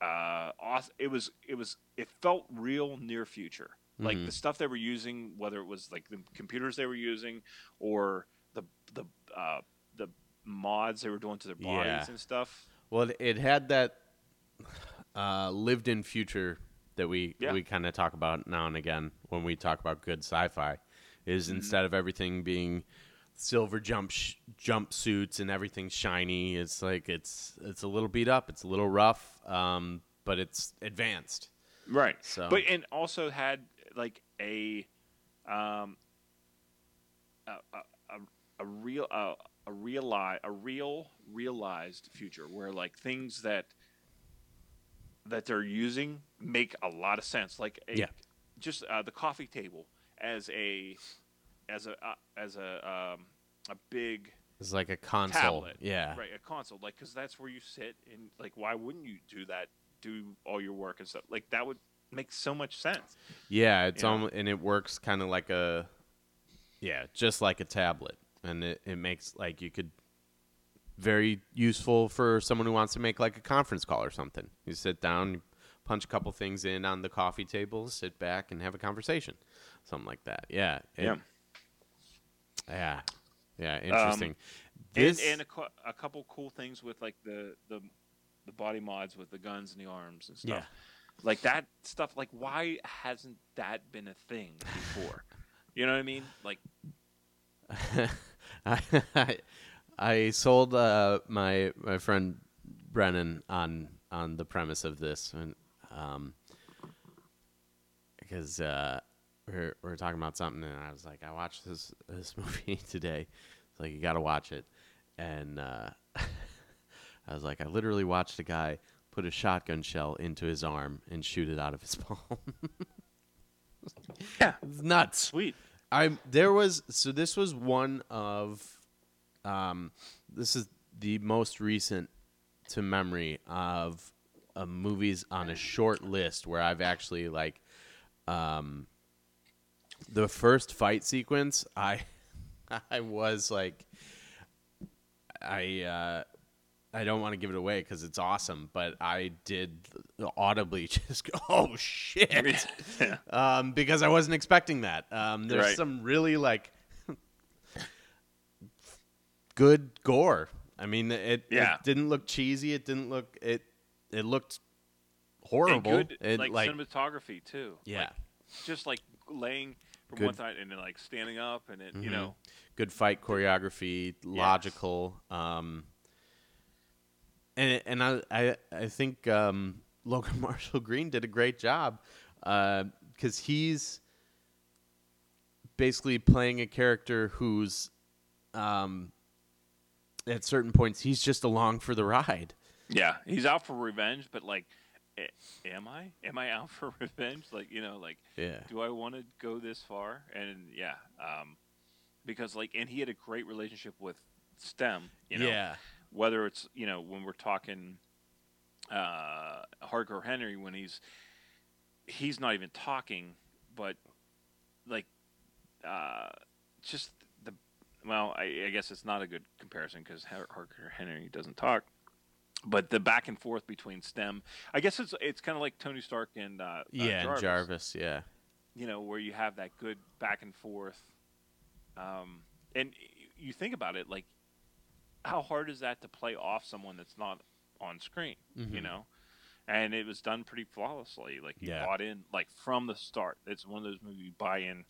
uh it was it was it felt real near future. Like Mhm. the stuff they were using, whether it was like the computers they were using or the the uh the mods they were doing to their bodies Yeah. and stuff. Well, it- it had that uh, lived-in future that we Yeah. we kind of talk about now and again when we talk about good sci-fi. Is Mm-hmm. instead of everything being silver jump sh- jumpsuits and everything shiny, it's like it's it's a little beat up, it's a little rough, um, but it's advanced. Right. So- but and also had like a um a a, a, real a, a reali- a real realized future where like things that that they're using make a lot of sense like a, Yeah. just uh, the coffee table as a as a uh, as a um a big It's like a console. tablet Yeah. right a console like because that's where you sit and like why wouldn't you do that do all your work and stuff like that would make so much sense Yeah, it's almost and it works kind of like a yeah, just like a tablet, and it, it makes like you could very useful for someone who wants to make like a conference call or something. You sit down, you punch a couple things in on the coffee table, sit back, and have a conversation, something like that. Yeah, it- Yeah. Yeah, yeah. Interesting. and, this and a, cou- a couple cool things with like the, the the body mods with the guns and the arms and stuff Yeah. like that stuff like why hasn't that been a thing before you know what i mean like I, I sold uh, my my friend Brennan on on the premise of this, and um, because uh, we're we're talking about something, and I was like, I watched this this movie today. It's like you got to watch it, and uh, I was like, I literally watched a guy put a shotgun shell into his arm and shoot it out of his palm. yeah it's nuts. sweet I'm there was so this was one of um this is the most recent to memory of uh, movies on a short list where I've actually like um the first fight sequence I I was like I uh I don't want to give it away because it's awesome, but I did audibly just go, "Oh shit!" yeah. um, because I wasn't expecting that. Um, there's Right. some really like good gore. I mean, it, Yeah. it didn't look cheesy. It didn't look it. It looked And horrible. good It, like, like cinematography too yeah, Like, just like laying from Good. one side and then like standing up and it you Mhm. know good fight choreography, logical. Um, and and I I I think um, Logan Marshall Green did a great job uh, because he's basically playing a character who's um, at certain points he's just along for the ride. yeah he's out for revenge but like am i am i out for revenge like you know like Yeah. do I want to go this far? And yeah, um, because like, and he had a great relationship with STEM. You know, yeah. whether it's you know when we're talking uh, Hardcore Henry when he's he's not even talking, but like uh, just the well, I, I guess it's not a good comparison because Hardcore Henry doesn't talk. But the back and forth between STEM, I guess it's it's kind of like Tony Stark and uh, uh, Yeah, and Jarvis Jarvis. Yeah. you know, where you have that good back and forth. Um, and you think about it, like, how hard is that to play off someone that's not on screen, you Mhm. know? And it was done pretty flawlessly. Like, you Yeah. bought in, like, from the start. It's one of those movies you buy in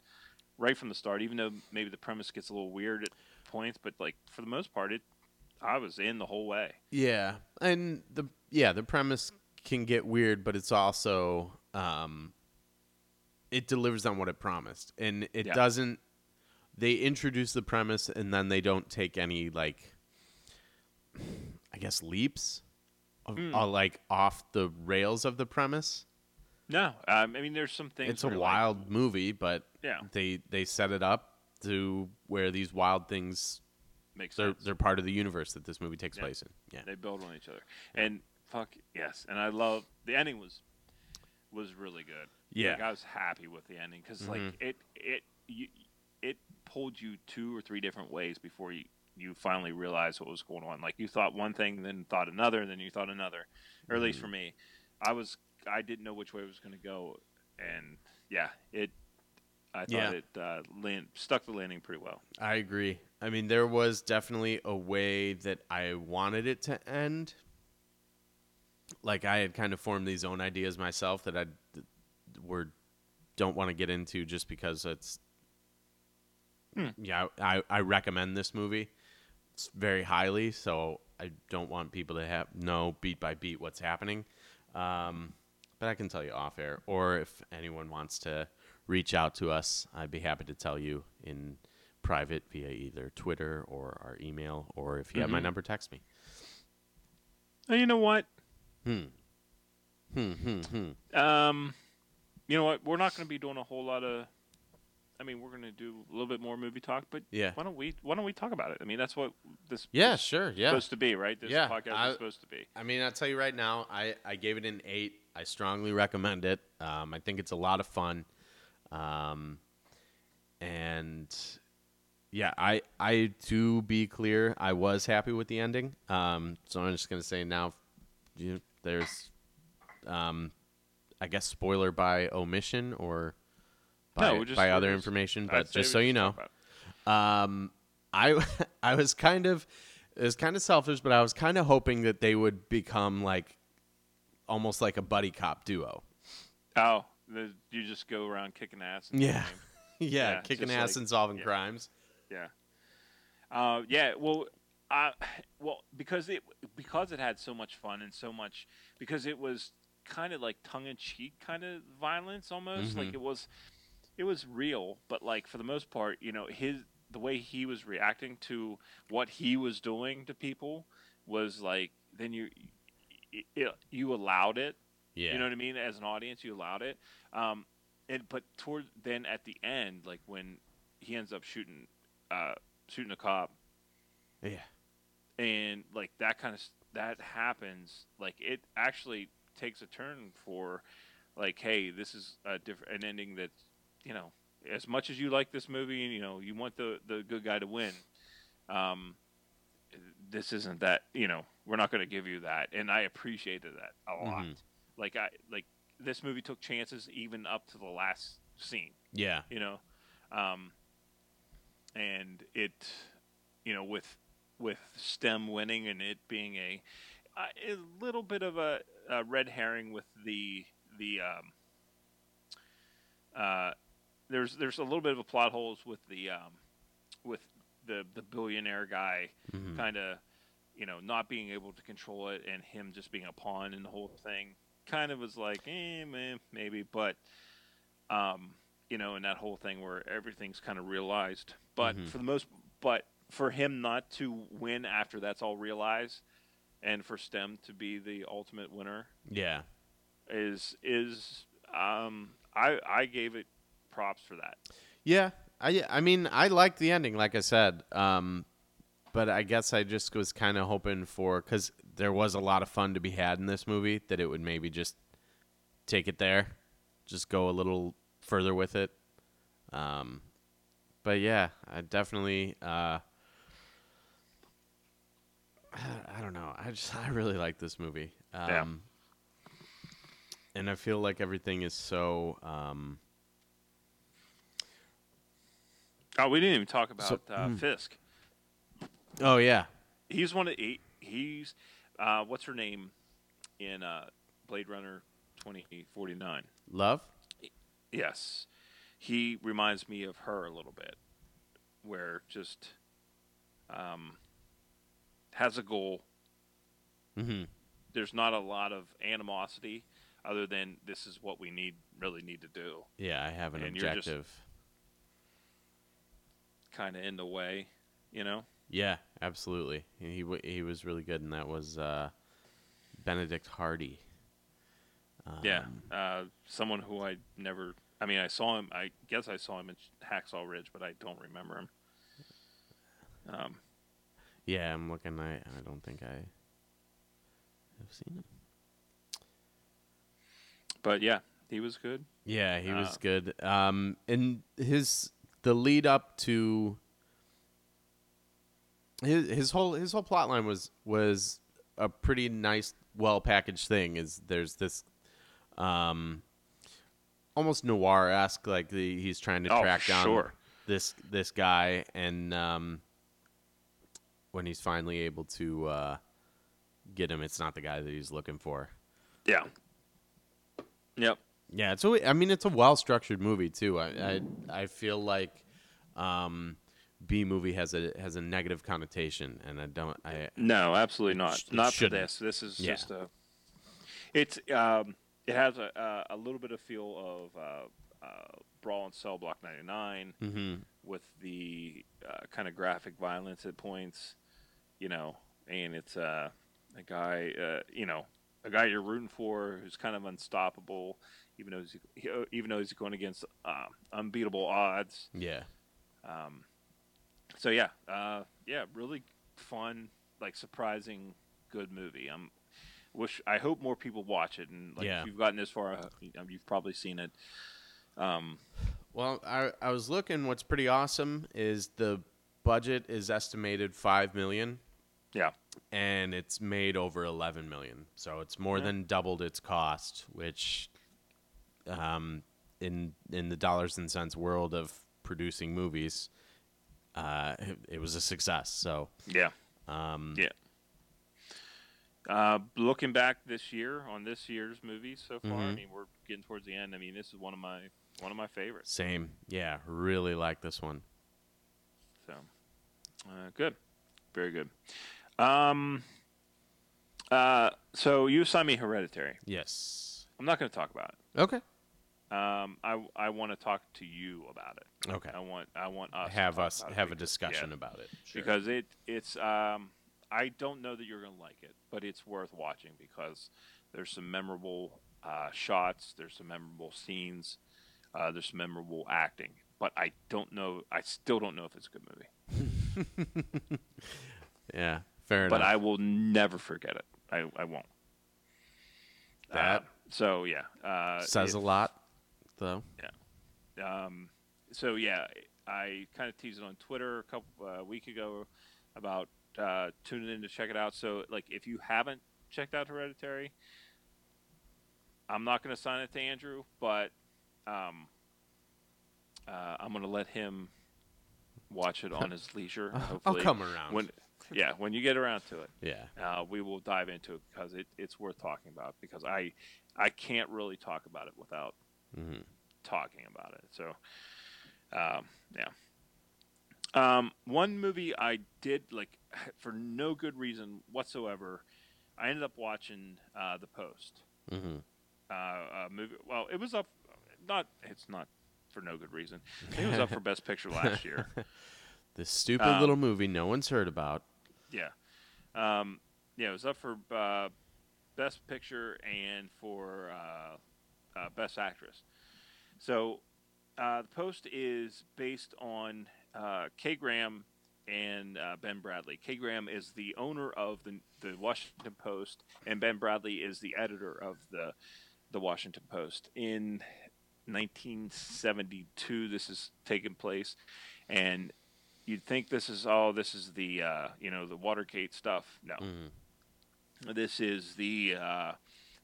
right from the start, even though maybe the premise gets a little weird at points, but, like, for the most part, it, I was in the whole way. Yeah, and the yeah the premise can get weird, but it's also um, it delivers on what it promised, and it Yeah. doesn't. They introduce the premise, and then they don't take any like, I guess leaps, of, Mm. uh, like off the rails of the premise. No, um, I mean, there's some things. it's a where, like, wild movie, but yeah, they they set it up to where these wild things makes they're sense. they're part of the universe that this movie takes Yeah. place in. Yeah, They build on each other, and fuck yes, and I love the ending was was really good. Yeah. like, I was happy with the ending because Mhm. like it it you, it pulled you two or three different ways before you you finally realized what was going on. Like you thought one thing, then thought another, then you thought another. Or at least for me, I was I didn't know which way it was going to go, and yeah, it. I thought Yeah. it uh, land, stuck the landing pretty well. I agree. I mean, there was definitely a way that I wanted it to end. Like I had kind of formed these own ideas myself that I were don't want to get into just because it's Hmm. yeah, I I recommend this movie s- very highly, so I don't want people to have know beat by beat what's happening. Um, but I can tell you off air, or if anyone wants to reach out to us, I'd be happy to tell you in private via either Twitter or our email, or if you have my Mhm. number, text me. Oh, you know what? Hmm. Hmm. Hmm. Hmm. Um, you know what? We're not going to be doing a whole lot of. I mean, we're going to do a little bit more movie talk, but Yeah. why don't we? Why don't we talk about it? I mean, that's what this Yeah. is Sure. Yeah. supposed to be, right? This Yeah, podcast I- is supposed to be. I mean, I'll tell you right now, I, I gave it an eight. I strongly recommend it. Um, I think it's a lot of fun. Um, and yeah, I I to be clear, I was happy with the ending. Um, so I'm just gonna say now, you, there's, um, I guess spoiler by omission or by, No, by other information, but just so you know, talk about it. um, I I was kind of it was kind of selfish, but I was kind of hoping that they would become like almost like a buddy cop duo. Oh, the, you just go around kicking ass. and Yeah. yeah, Yeah, kicking ass like- and solving yeah. crimes. Yeah. Uh, yeah. Well, uh, well, because it because it had so much fun and so much because it was kind of like tongue in cheek kind of violence almost Mhm. like it was it was real, but like for the most part, you know, his the way he was reacting to what he was doing to people was like then you you, you allowed it Yeah. you know what I mean? As an audience, you allowed it. Um, and but toward then at the end, like when he ends up shooting, uh, shooting a cop, yeah. and like that kind of that happens, like it actually takes a turn for, like, hey, this is a different an ending that, you know, as much as you like this movie, and you know, you want the the good guy to win. Um, this isn't that you know we're not going to give you that and i appreciated that a lot Mhm. Like i like this movie took chances even up to the last scene Yeah. you know um and it you know with with stem winning and it being a a little bit of a, a red herring with the the um uh there's there's a little bit of a plot holes with the um with the the billionaire guy Mhm. kind of you know not being able to control it and him just being a pawn in the whole thing kind of was like eh, meh, maybe but um you know in that whole thing where everything's kind of realized but Mhm. for the most but for him not to win after that's all realized and for stem to be the ultimate winner Yeah. is is um i i gave it props for that Yeah. I I mean, I liked the ending like I said. Um but I guess I just was kind of hoping for cuz there was a lot of fun to be had in this movie that it would maybe just take it there. Just go a little further with it. Um but yeah, I definitely uh I don't know. I just I really like this movie. Um Yeah. and I feel like everything is so um oh we didn't even talk about So- uh, hmm. fisk Oh yeah. he's one of he, he's uh, what's her name in uh, Blade Runner twenty forty nine. Love? Yes, he reminds me of her a little bit, where just um, has a goal. Mm-hmm. There's not a lot of animosity, other than this is what we need really need to do. Yeah, I have an And objective. Kind of in the way, you know. Yeah, absolutely. He w- he was really good, and that was uh, Benedict Hardie. Um, Yeah, uh, someone who I never. I mean, I saw him. I guess I saw him in Hacksaw Ridge, but I don't remember him. Um, Yeah, I'm looking. I I don't think I have seen him. but yeah, he was good. Yeah, he was Uh, good. Um, and his the lead up to his his whole his whole plot line was was a pretty nice, well packaged thing. Is there's this, um, almost noir esque like the, he's trying to Oh, track down sure. this this guy, and um, when he's finally able to uh, get him, it's not the guy that he's looking for. Yeah. Yep. Yeah, it's a, I mean it's a well structured movie too. I, I I feel like um, B movie has a has a negative connotation, and I don't. I No, absolutely not. sh- not for this. This is Yeah. just a. It's um. It has a a, little bit of feel of uh, uh, Brawl in Cell Block 99 hmm with the uh, kind of graphic violence at points, you know, and it's uh, a guy, uh, you know, a guy you're rooting for who's kind of unstoppable, even though he's, even though he's going against uh, unbeatable odds. yeah, Um, so yeah, uh, yeah, really fun, like surprising, good movie. I'm wish I hope more people watch it, and like Yeah. if you've gotten this far, you've probably seen it. Um, Well, I I was looking. What's pretty awesome is the budget is estimated five million, yeah, and it's made over eleven million. So it's more Yeah. than doubled its cost, which, um, in in the dollars and cents world of producing movies, uh, it, it was a success. So. yeah, Um, yeah. Uh, looking back this year on this year's movies so far, I Mhm. mean we're getting towards the end. I mean this is one of my one of my favorites. Same. Yeah, really like this one. So, uh, good, very good. Um, uh, so you assigned me Hereditary. Yes. I'm not going to talk about it. Okay. Um, I I want to talk to you about it. Okay. I want I want us to have talk us have a because- discussion yeah, about it. because it it's um I don't know that you're gonna like it, but it's worth watching because there's some memorable uh, shots, there's some memorable scenes, uh, there's some memorable acting, but I don't know. I still don't know if it's a good movie, yeah, fair but enough. But I will never forget it. I I won't. That Uh, so yeah, uh, says if- a lot, though. Um, so yeah, I kind of teased it on Twitter a couple uh, week ago about uh, tuning in to check it out. So like, if you haven't checked out Hereditary, I'm not going to sign it to Andrew, but um, uh, I'm going to let him watch it on his leisure. Hopefully, I'll come around. when yeah, when you get around to it yeah. uh, we will dive into it because it, it's worth talking about because I I can't really talk about it without Mhm. talking about it. So, um, yeah. Um, one movie I did like for no good reason whatsoever. I ended up watching uh, The Post. hmm Uh, uh, movie. Well, it was up. Not. It's not for no good reason. It was up for Best Picture last year. This stupid Um, little movie no one's heard about. Yeah. Um, yeah, it was up for uh, Best Picture and for uh, uh, Best Actress. So, uh, The Post is based on uh, Kay Graham and uh, Ben Bradlee. Kay Graham is the owner of the, the Washington Post, and Ben Bradlee is the editor of the, the Washington Post. In 1972, this is taking place, and you'd think this is all this is the uh, you know the Watergate stuff. No, Mhm. this is the uh,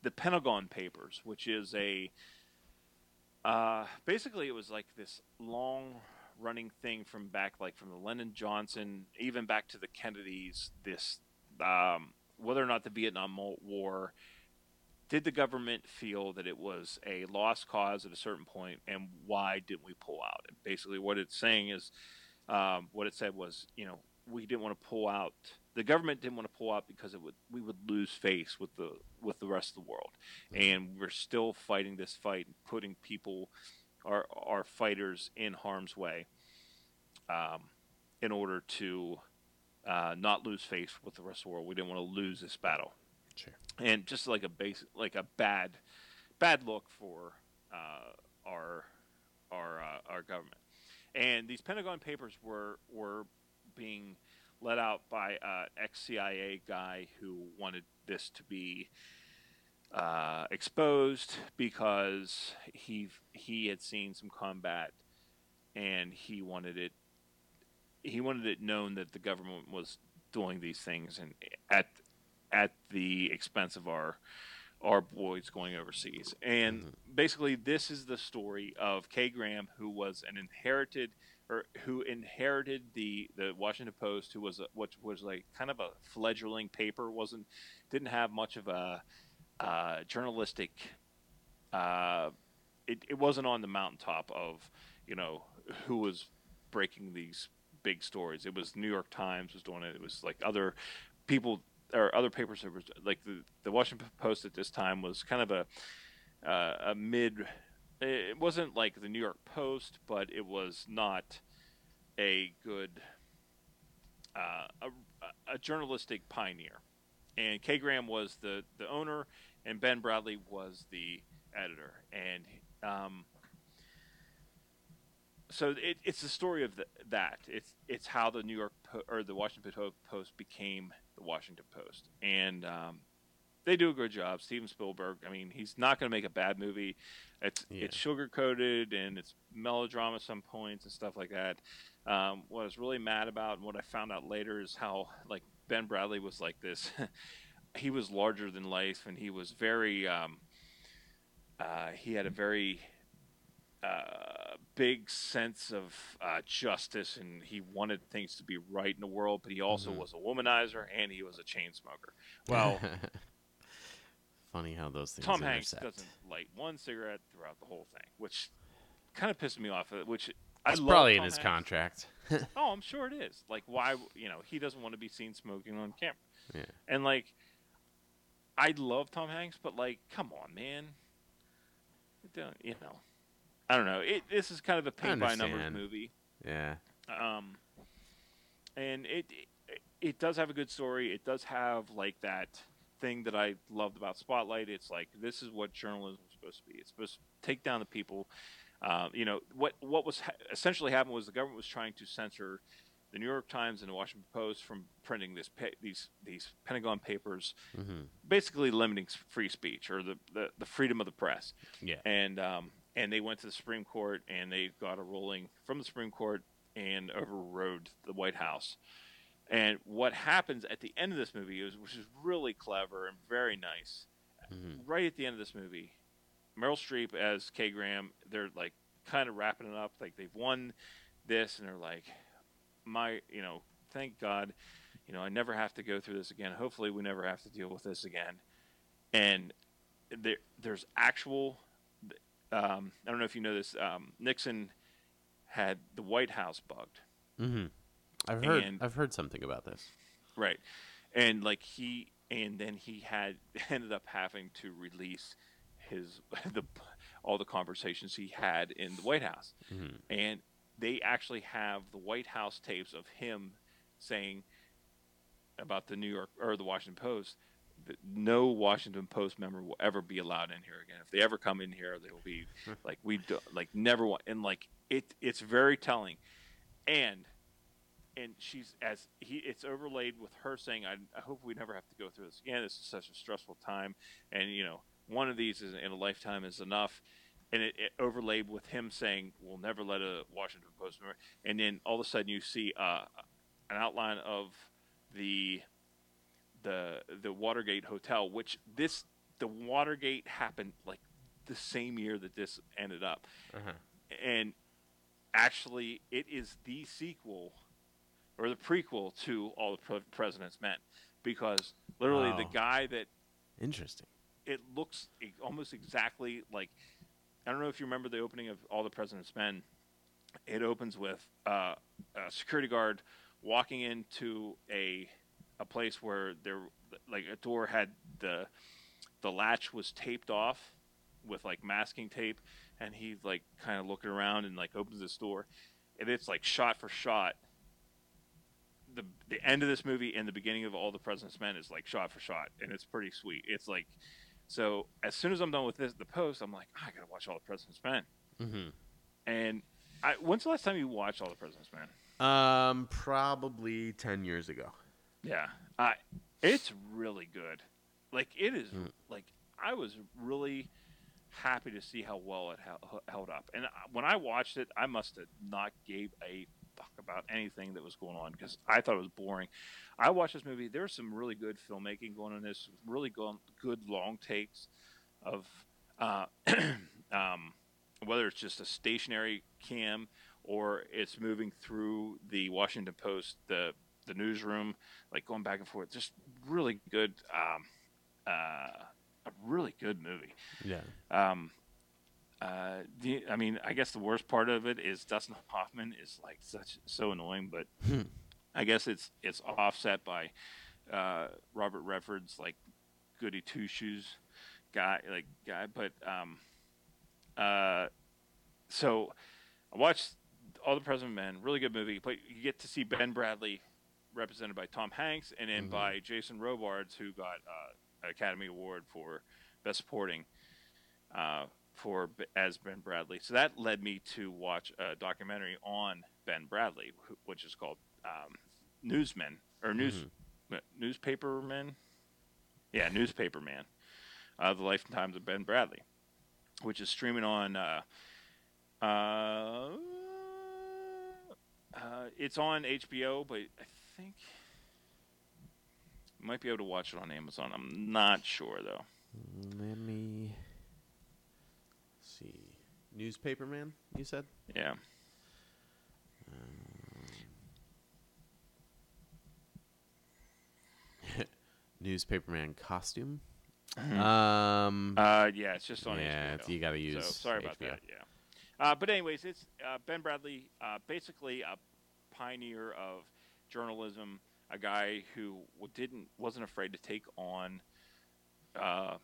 the Pentagon Papers, which is a uh, basically it was like this long running thing from back like from the Lyndon Johnson even back to the Kennedys. This um, whether or not the Vietnam War did the government feel that it was a lost cause at a certain point, and why didn't we pull out? And basically, what it's saying is, um, what it said was, you know, we didn't want to pull out. The government didn't want to pull out because it would we would lose face with the with the rest of the world, and we're still fighting this fight, putting people, our our fighters in harm's way, um, in order to uh, not lose face with the rest of the world. We didn't want to lose this battle Sure. and just like a base like a bad bad look for uh, our our uh, our government and these pentagon papers were were being let out by uh, ex CIA guy who wanted this to be uh, exposed because he he had seen some combat and he wanted it he wanted it known that the government was doing these things and at at the expense of our our boys going overseas. And Mm-hmm. basically, this is the story of Kay Graham, who was an inherited or who inherited the the Washington Post, who was a, which was like kind of a fledgling paper, wasn't didn't have much of a uh, journalistic. Uh, it, it wasn't on the mountaintop of you know who was breaking these big stories. It was New York Times was doing it. It was like other people or other papers that were like the, the Washington Post at this time was kind of a uh, a mid. It wasn't like the New York Post, but it was not a good uh, a, a journalistic pioneer. And Kay Graham was the the owner, and Ben Bradlee was the editor. And um, so it, it's the story of the, that. It's it's how the New York po- or the Washington Post became the Washington Post, and um, they do a good job. Steven Spielberg. I mean, he's not going to make a bad movie. It's Yeah. it's sugar coated and it's melodrama at some points and stuff like that. Um, what I was really mad about and what I found out later is how like Ben Bradlee was like this. he was larger than life and he was very. Um, uh, he had a very uh, big sense of uh, justice, and he wanted things to be right in the world. But he also Mhm. was a womanizer, and he was a chain smoker. Well, funny how those things Tom Hanks intersect. doesn't light one cigarette throughout the whole thing, which kind of pissed me off. uh, Which I It's love probably in his Hanks. contract. Oh, I'm sure it is. Like, why? You know, he doesn't want to be seen smoking on camera. Yeah. And like, I love Tom Hanks, but like, come on, man. Don't you know? I don't know. It this is kind of a paint by numbers movie. Yeah. Um, and it, it it does have a good story. It does have like that thing that I loved about Spotlight. It's like this is what journalism is supposed to be. It's supposed to take down the people. Um, you know what what was ha- essentially happened was the government was trying to censor the New York Times and the Washington Post from printing this pa- these these Pentagon papers, hmm basically limiting free speech or the, the, the freedom of the press Yeah. and um, and they went to the Supreme Court and they got a ruling from the Supreme Court and overrode the White House. And what happens at the end of this movie is, which is really clever and very nice. hmm Right at the end of this movie, Meryl Streep as Kay Graham, they're like kind of wrapping it up, like they've won this, and they're like, my, you know, thank God, you know, I never have to go through this again. Hopefully, we never have to deal with this again. And there, there's actual um, I don't know if you know this. Um, Nixon had the White House bugged, hmm I've heard. And- I've heard something about this. right? And like he, and then he had ended up having to release his the all the conversations he had in the White House, hmm and they actually have the White House tapes of him saying about the New York or the Washington Post that no Washington Post member will ever be allowed in here again. If they ever come in here, they will be like we do, like never want and like it. It's very telling, and and she's as he it's overlaid with her saying, I, "I hope we never have to go through this again. This is such a stressful time, and you know one of these is in a lifetime is enough." And it, it overlaid with him saying, "We'll never let a Washington Post member." And then all of a sudden, you see uh, an outline of the the the Watergate Hotel, which this the Watergate happened like the same year that this ended up, Uh-huh. and actually, it is the sequel or the prequel to All the Pre- President's Men, because literally the guy that Interesting. it looks almost exactly like I don't know if you remember the opening of All the President's Men. It opens with uh, a security guard walking into a a place where there like a door had the the latch was taped off with like masking tape and he's like kind of looking around and like opens this door and it's like shot for shot the the end of this movie and the beginning of all the president's men is like shot for shot and it's pretty sweet it's like so as soon as i'm done with this the post i'm like "Ah, i gotta watch all the president's men hmm and I, when's the last time you watched all the president's men Um, probably ten years ago. Yeah, I. It's really good. Like it is. Mm. Like I was really happy to see how well it hel- held up. And uh, when I watched it, I must have not gave a fuck about anything that was going on because I thought it was boring. I watched this movie. There's some really good filmmaking going on. This really go- good long takes of uh, um, whether it's just a stationary cam or it's moving through the Washington Post, the the newsroom, like going back and forth. Just really good, um, uh, a really good movie. Yeah. Um, uh, I mean, I guess the worst part of it is Dustin Hoffman is like such so annoying, but I guess it's it's offset by uh, Robert Redford's like goody two shoes guy, like guy. But um, uh, so I watched All the President Men, really good movie. But you get to see Ben Bradlee represented by Tom Hanks, and then by Jason Robards, who got uh, an Academy Award for Best Supporting uh, for as Ben Bradlee. So that led me to watch a documentary on Ben Bradlee, which is called um, Newsmen or News Newspapermen. Yeah, Newspaperman. Uh, the Life and Times of Ben Bradlee, which is streaming on. Uh, uh, uh, it's on HBO, but I think you might be able to watch it on Amazon. I'm not sure though. Let me. Newspaperman, you said? Yeah. Newspaperman costume. Um, Uh, yeah, it's just on yeah, HBO. you got to use. So sorry about that. Yeah. Uh, but anyways, it's uh, Ben Bradlee, uh, basically a pioneer of journalism, a guy who didn't wasn't afraid to take on, uh,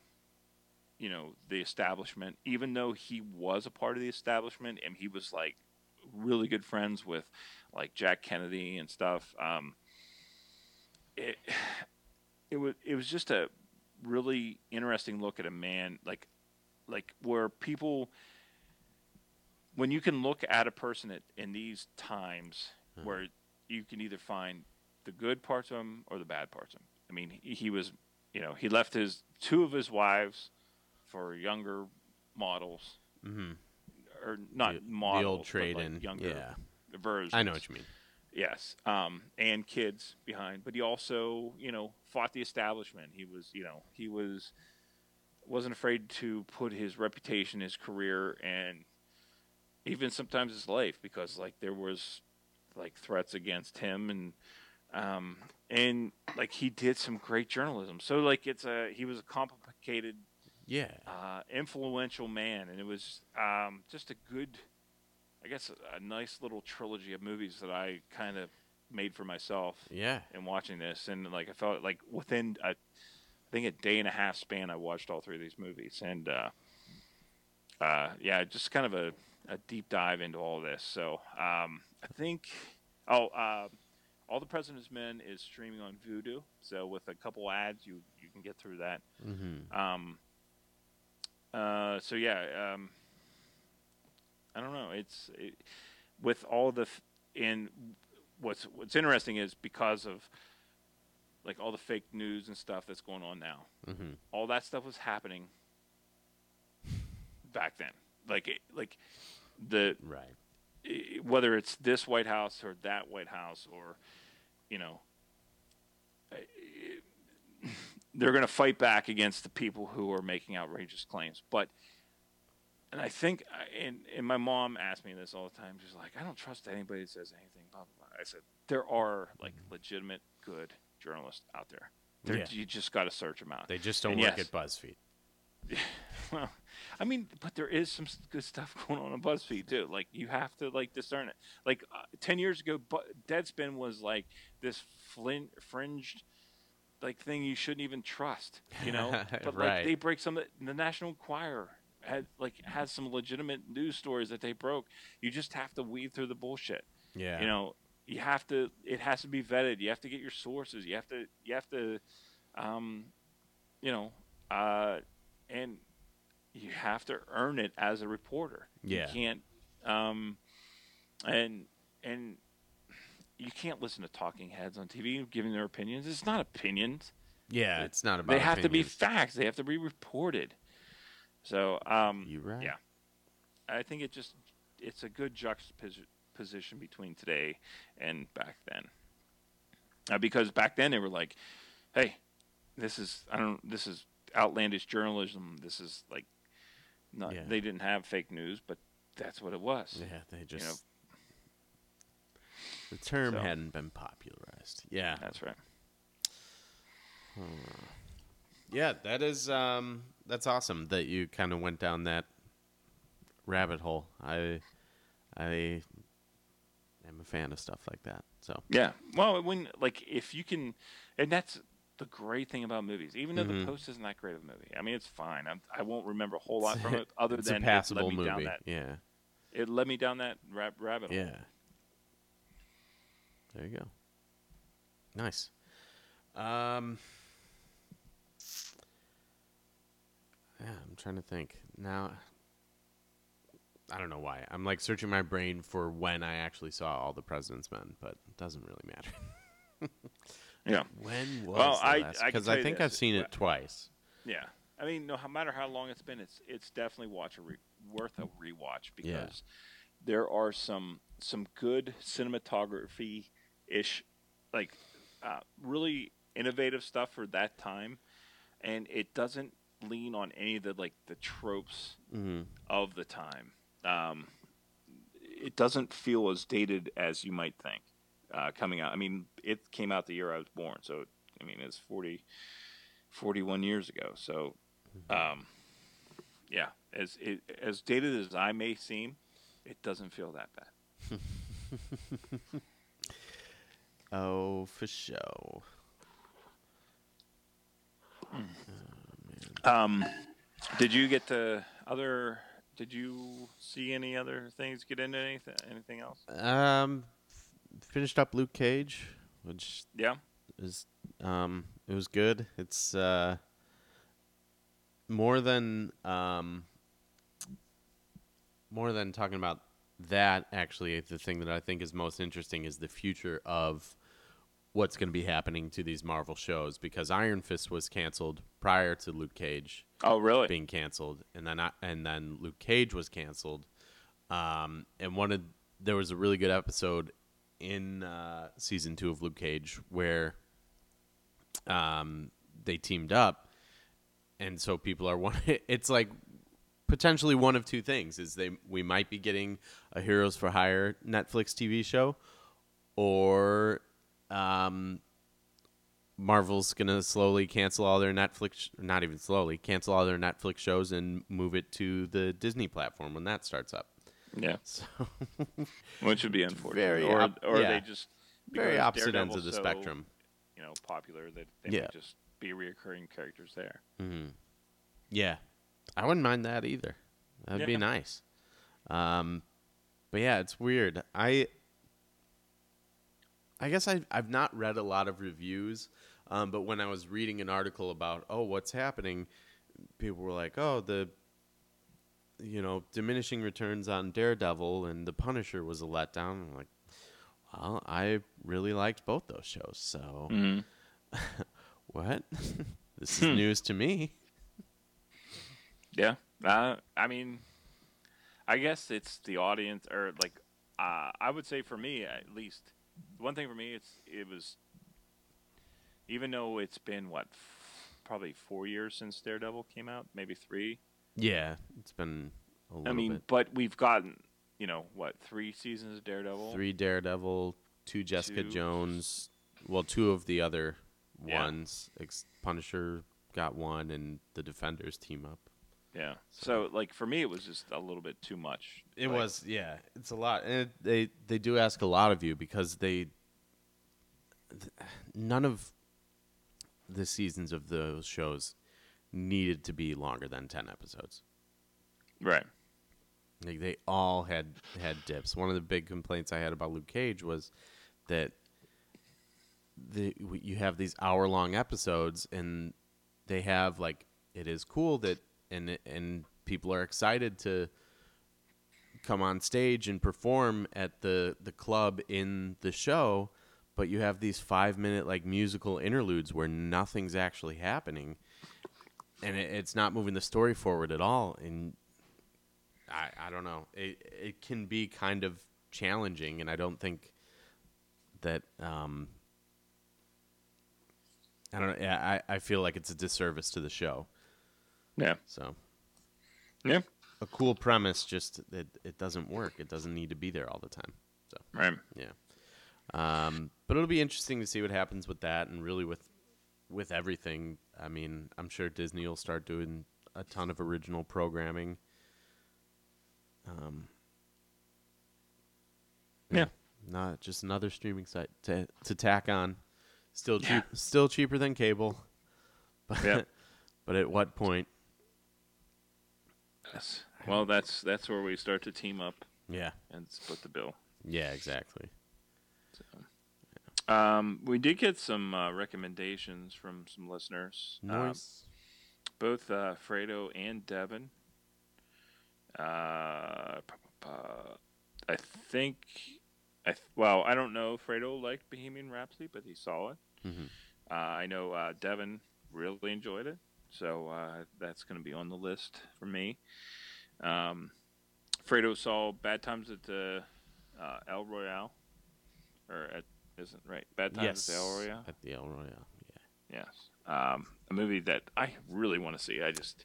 you know, the establishment. Even though he was a part of the establishment, and he was like really good friends with like Jack Kennedy and stuff. Um, it it was it was just a really interesting look at a man like like where people when you can look at a person at, in these times where you can either find the good parts of him or the bad parts of him. I mean, he, he was, you know, he left his two of his wives for younger models, Mhm. or not The- the models, old but, trade like in. younger Yeah, versions. I know what you mean. Yes, um, and kids behind, but he also, you know, fought the establishment. He was, you know, he was wasn't afraid to put his reputation, his career, and even sometimes his life, because like there was like threats against him, and um, and like he did some great journalism. So like it's a he was a complicated, Yeah. uh, influential man, and it was um, just a good I guess a, a nice little trilogy of movies that I kind of made for myself Yeah. in watching this, and like I felt like within a, I think a day and a half span, I watched all three of these movies, and uh, uh, yeah, just kind of a, a deep dive into all this. So um, I think oh, uh, all the President's Men is streaming on Vudu, so with a couple ads, you you can get through that. Mm-hmm. Um, uh, so yeah, um, I don't know. It's it, with all the f- in what's what's interesting is because of like all the fake news and stuff that's going on now. Mm-hmm. All that stuff was happening back then. Like it, like the Right. i- whether it's this White House or that White House or you know i- they're going to fight back against the people who are making outrageous claims but and I think and and my mom asked me this all the time she's like I don't trust anybody that says anything blah blah blah I said there are like legitimate good journalists out there Yeah. you just got to search them out They just don't And work yes. at BuzzFeed. well, I mean, but there is some good stuff going on on BuzzFeed too. Like you have to like discern it. Like uh, ten years ago, Bu- Deadspin was like this flin- fringed like thing you shouldn't even trust. You know, but Right. like they break some. the the National Enquirer had like has some legitimate news stories that they broke. You just have to weed through the bullshit. Yeah. You know, you have to. It has to be vetted. You have to get your sources. You have to. You have to. Um, you know, uh, and you have to earn it as a reporter. Yeah. You can't. Um, and and you can't listen to talking heads on TV giving their opinions. It's not opinions. Yeah, it's not about. they have to be facts. They have to be reported. So, um, You right. Yeah, I think it just it's a good juxtaposition between today and back then. Uh, because back then they were like, "Hey, this is I don't this is outlandish journalism. This is like not Yeah. they didn't have fake news, but that's what it was." Yeah, they just. know, the term so- hadn't been popularized. Yeah, That's right. yeah, that is um, that's awesome that you kind of went down that rabbit hole. I, I am a fan of stuff like that. So Yeah. Well, when like if you can, and that's the great thing about movies. Even though Mhm. the post isn't that great of a movie, I mean it's fine. I'm, I won't remember a whole lot from it other it's than a passable it led me movie. down that Yeah, it led me down that rab- rabbit hole. yeah. There you go. Nice. Um. Yeah, I'm trying to think now. I don't know why. I'm like searching my brain for when I actually saw All the President's Men, but it doesn't really matter. Yeah. When was Well, I-? I Because tell I think I've seen it twice. Yeah. I mean, no matter how long it's been, it's it's definitely watch a re- worth a rewatch because Yeah. there are some some good cinematography ish, like uh, really innovative stuff for that time, and it doesn't lean on any of the like the tropes Mm-hmm. of the time. Um, it doesn't feel as dated as you might think uh, coming out. I mean, it came out the year I was born, so I mean it's 40, 41 years ago. So, um, yeah, as it, as dated as I may seem, it doesn't feel that bad. Oh, for show. Um, did you get to other? Did you see any other things? Get into anything? Anything else? Um, f- finished up Luke Cage, which Yeah. is um, it was good. It's uh, more than um, more than talking about that. Actually, the thing that I think is most interesting is the future of what's going to be happening to these Marvel shows because Iron Fist was canceled prior to Luke Cage Oh, really? being canceled, and then I, and then Luke Cage was canceled. Um, and one of there was a really good episode in uh, season two of Luke Cage where um, they teamed up, and so people are one. It's like potentially one of two things: is they we might be getting a Heroes for Hire Netflix TV show, or um, Marvel's gonna slowly cancel all their Netflix, not even slowly, cancel all their Netflix shows and move it to the Disney platform when that starts up. Yeah. So Which would be unfortunate. Very or op- or yeah. they just very opposite ends of the so, spectrum. You know, popular that they Yeah. just be reoccurring characters there. hmm Yeah, I wouldn't mind that either. That'd be nice. Um, but yeah, it's weird. I I guess I I've not read a lot of reviews, um, but when I was reading an article about oh what's happening, people were like oh the you know diminishing returns on Daredevil and the Punisher was a letdown. I'm like, well, I really liked both those shows, so Mm-hmm. what? this is news to me. Yeah. Uh, I mean, I guess it's the audience, or like, uh, I would say for me at least, one thing for me, it's it was, even though it's been what, f- probably four years since Daredevil came out, maybe three. Yeah, it's been a little I mean, bit. but we've gotten, you know, what three seasons of Daredevil? Three Daredevil, two Jessica Two. Jones. Well, two of the other Yeah. ones. Ex- Punisher got one, and the Defenders team up. Yeah. So like for me, it was just a little bit too much. It Like, was, yeah, it's a lot, and it, they they do ask a lot of you because they th- none of the seasons of those shows needed to be longer than ten episodes. right. Like they all had had dips. One of the big complaints I had about Luke Cage was that the you have these hour long episodes and they have like it is cool that and and people are excited to come on stage and perform at the the club in the show, but you have these five minute like musical interludes where nothing's actually happening, and it, it's not moving the story forward at all. And I I don't know. It it can be kind of challenging, and I don't think that um. I don't know. I, I feel like it's a disservice to the show. Yeah. So Yeah. a cool premise, just it, it doesn't work. It doesn't need to be there all the time. So Right. yeah. Um, but it'll be interesting to see what happens with that, and really with with everything. I mean, I'm sure Disney will start doing a ton of original programming. Um, Yeah. not just another streaming site to to tack on. Still cheap, Yeah. still cheaper than cable. But Yeah. but at what point? Yes. Well, that's that's where we start to team up Yeah. and split the bill. Yeah. Exactly. Um, we did get some uh, recommendations from some listeners. Um, Nice. both uh, Fredo and Devin. Uh, I think, I th- well, I don't know. if Fredo liked Bohemian Rhapsody, but he saw it. Mhm. Uh, I know uh, Devin really enjoyed it, so uh, that's going to be on the list for me. Um, Fredo saw Bad Times at the uh, El Royale, or at isn't right? Bad Times yes. at the El Royale. At the El Royale. Yeah. Yes. Um, a movie that I really want to see. I just,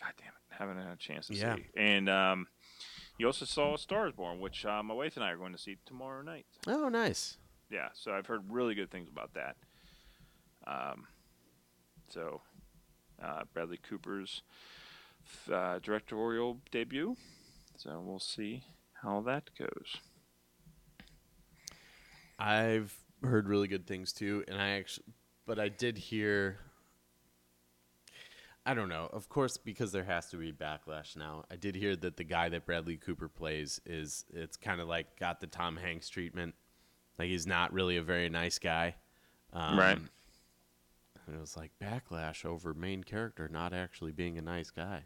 God damn it, haven't had a chance to Yeah. see. And um, you also saw A Star is Born, which uh, my wife and I are going to see tomorrow night. Oh, nice. Yeah, so I've heard really good things about that. Um, so, uh, Bradley Cooper's uh, directorial debut. So we'll see how that goes. I've heard really good things too, and I actually, but I did hear. I don't know. Of course, because there has to be backlash now. I did hear that the guy that Bradley Cooper plays is it's kind of like got the Tom Hanks treatment. Like he's not really a very nice guy. Um, Right. And it was like backlash over main character not actually being a nice guy.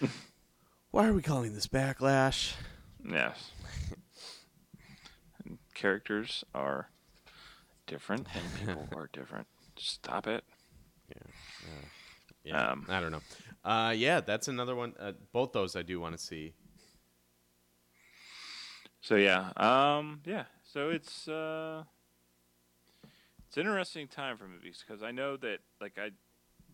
Why are we calling this backlash? Yes. Characters are different, and people are different. Stop it. Yeah, Um, I don't know. Uh, yeah, that's another one. Uh, both those I do want to see. So yeah, um, yeah. So it's uh, it's an interesting time for movies because I know that like I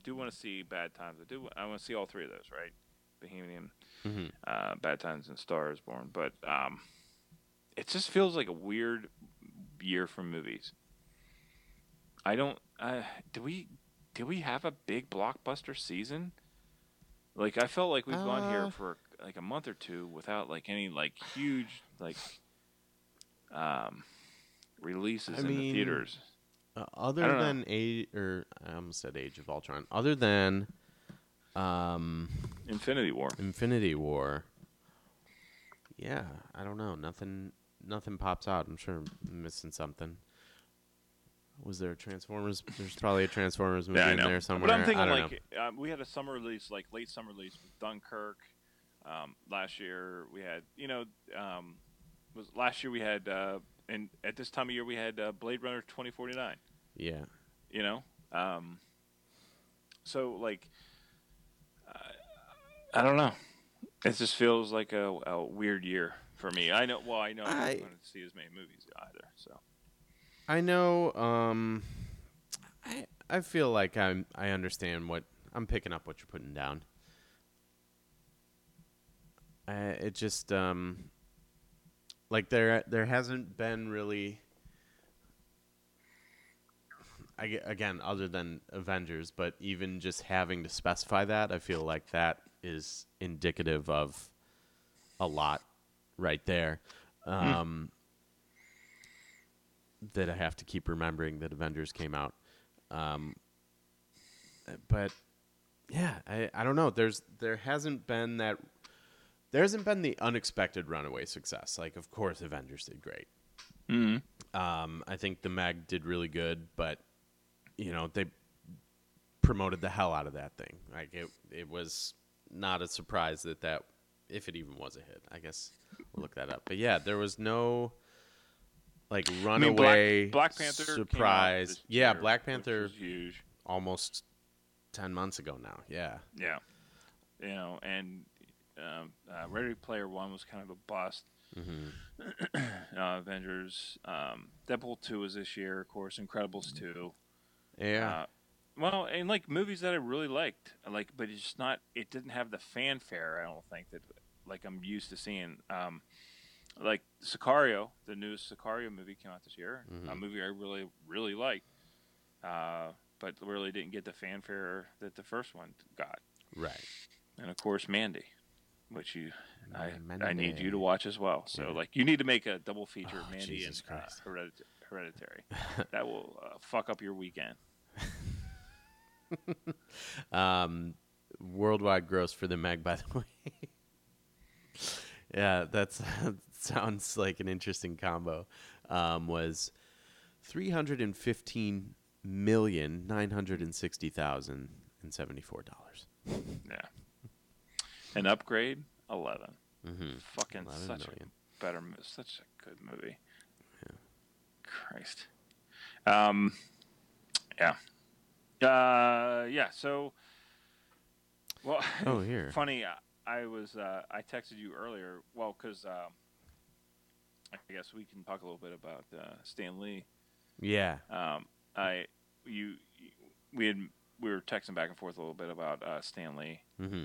do want to see Bad Times. I do. I want to see all three of those, right? Bohemian, Mhm. uh, Bad Times, and Star is Born. But um, it just feels like a weird year for movies. I don't. Uh, do we? Do we have a big blockbuster season? Like I felt like we've gone Uh, here for like a month or two without like any like huge like um releases I in the theaters. Uh, other than age, or I almost said Age of Ultron. Other than um, Infinity War. Infinity War. Yeah, I don't know. Nothing. Nothing pops out. I'm sure I'm missing something. Was there a Transformers? There's probably a Transformers movie Yeah, in there somewhere. But I'm thinking like um, we had a summer release, like late summer release with Dunkirk. Um, last year we had, you know, um, was last year we had, uh, and at this time of year we had uh, Blade Runner 2049. Yeah. You know, um, so like, uh, I don't know. It just feels like a, a weird year for me. I know. Well, I know I- going to see as many movies either. So I know. Um, I I feel like I'm. I understand what I'm picking up. What you're putting down. I, it just um, like there there hasn't been really. I again, other than Avengers, but even just having to specify that, I feel like that is indicative of a lot right there. Um, that I have to keep remembering that Avengers came out. Um, but yeah, I, I don't know. There's there hasn't been that there hasn't been the unexpected runaway success. Like of course Avengers did great. Um, I think the Meg did really good, but you know they promoted the hell out of that thing. Like it it was not a surprise that that if it even was a hit. I guess we'll look that up. But yeah, there was no like I runaway mean, Black, Black Panther surprise. Yeah, year, Black Panther was huge. almost ten months ago now. Yeah. Yeah, you know, and um, uh, Ready Player One was kind of a bust. hmm uh, Avengers, um, Deadpool two was this year, of course. Incredibles two. Yeah. Uh, well, and like movies that I really liked, like, but it's just not. It didn't have the fanfare. I don't think that like I'm used to seeing. Um, like Sicario, the newest Sicario movie came out this year. A Mhm. movie I really really liked, uh, but really didn't get the fanfare that the first one got. right. And of course, Mandy, which you I, Mandy. I need you to watch as well. So Yeah. like you need to make a double feature of Oh, Mandy Jesus and uh, Christ. Heredit- Hereditary. that will uh, fuck up your weekend. Um, worldwide gross for the Meg, by the way. yeah, that's sounds like an interesting combo. Um, was three hundred and fifteen million nine hundred and sixty thousand and seventy four dollars. Yeah. An upgrade, eleven. Mm-hmm. Fucking 11 such million. a better, such a good movie. Christ. Um. Yeah. Uh. Yeah. So. Well. Oh, here. Funny. I- I was. Uh, I texted you earlier. Well, because um, I guess we can talk a little bit about uh, Stan Lee. Yeah. Um, I you we had we were texting back and forth a little bit about uh, Stan Lee, Mm-hmm.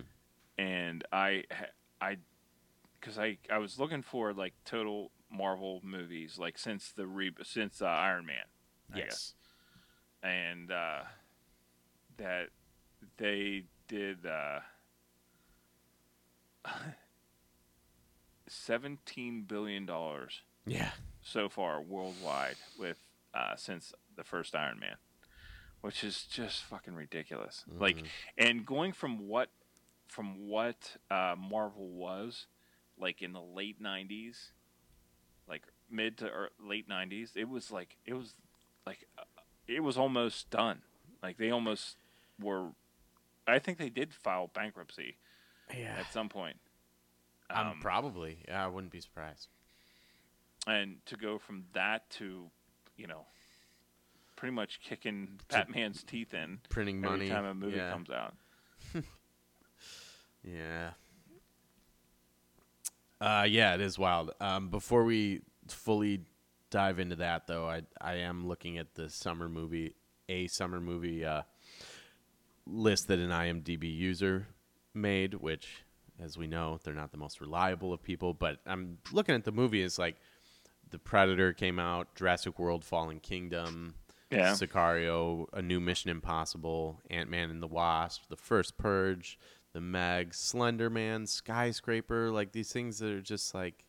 And I I because I I was looking for like total Marvel movies like since the re since uh, Iron Man, I guess, and uh, that they did uh, seventeen billion dollars Yeah. so far worldwide with uh, since the first Iron Man, which is just fucking ridiculous. Like, Mhm. and going from what from what uh, Marvel was like in the late '90s, like mid to late '90s, it was like it was like uh, it was almost done. Like they almost were. I think they did file bankruptcy Yeah. at some point. Um, Um, probably. Yeah, I wouldn't be surprised. and to go from that to you know pretty much kicking batman's teeth in Printing every money. time a movie yeah. comes out Yeah. Uh, yeah, it is wild. Um, before we fully dive into that, though, I I am looking at the summer movie, a summer movie uh, list that an IMDb user made, which, as we know, they're not the most reliable of people. But I'm looking at the movie. It's like the Predator came out, Jurassic World: Fallen Kingdom, yeah Sicario, A New Mission Impossible, Ant Man and the Wasp, The First Purge, The Meg, Slender Man, Skyscraper, like these things that are just like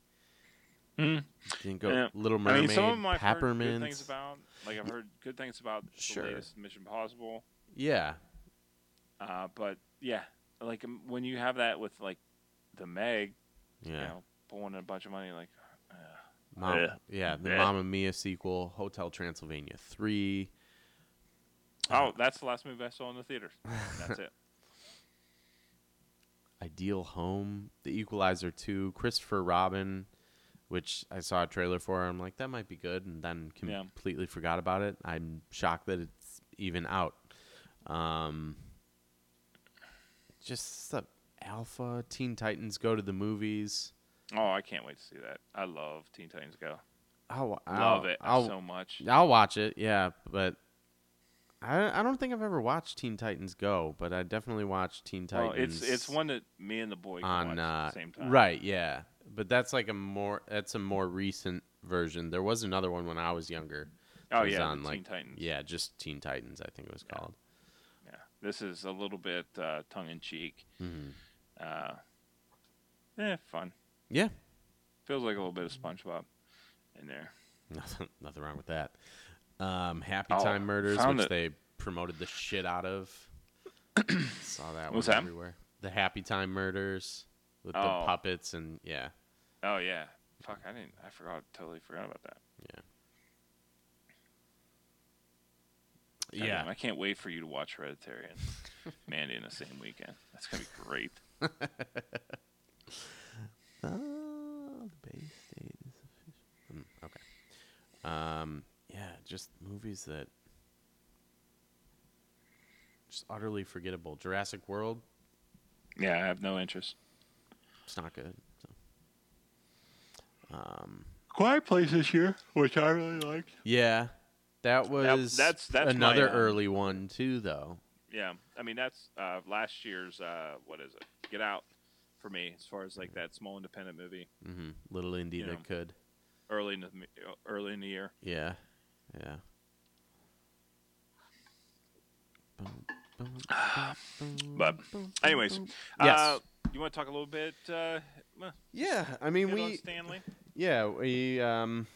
Mhm. didn't go Yeah. Little i Mermaid, mean some of them i've heard good Peppermint. things about like i've heard good things about Sure. the latest mission impossible Yeah, uh, but yeah like um, when you have that with like the meg yeah. you know pulling in a bunch of money like uh, Mom- Yeah. yeah, the Yeah. Mamma Mia sequel, Hotel Transylvania 3. oh that's the last movie i saw in the theaters that's it Ideal Home, The Equalizer 2, Christopher Robin, which I saw a trailer for. I'm like, that might be good, and then Yeah. completely forgot about it. I'm shocked that it's even out. Um, just the Alpha, Teen Titans Go to the Movies. oh i can't wait to see that i love teen titans go I'll, I'll, love it I'll, so much I'll watch it, yeah, but I, I don't think I've ever watched Teen Titans Go, but I definitely watched Teen Well, Titans. it's it's one that me and the boy on watch uh, at the same time. right yeah but that's like a more that's a more recent version there was another one when i was younger Oh was yeah, on, like- Teen Titans. yeah just teen titans i think it was Yeah. called yeah. This is a little bit uh, tongue in cheek. hmm Uh, eh, fun. yeah Feels like a little bit of SpongeBob in there. nothing, nothing wrong with that um happy Oh, time murders which it. they promoted the shit out of saw that What's one that? everywhere the happy time murders with Oh. the puppets and yeah Oh yeah. Fuck, I didn't. I forgot. Totally forgot about that. God yeah damn, I can't wait for you to watch Hereditary and Mandy in the same weekend. That's gonna be great. Uh, the Bay State is official. Mm, okay. Movies that just utterly forgettable. Jurassic World, Yeah, I have no interest. it's not good. So. Um, Quiet Place this year, which I really liked. yeah, that was that's- that's my, another uh, early one too, though. Yeah, I mean that's uh, last year's uh, what is it? Get Out for me as far as like that small independent movie hmm Little indie Yeah. that could. early in the early in the year. Yeah, yeah. But anyways, Yes. uh, you want to talk a little bit? Uh, Yeah, I mean we Stan Lee. Yeah, we um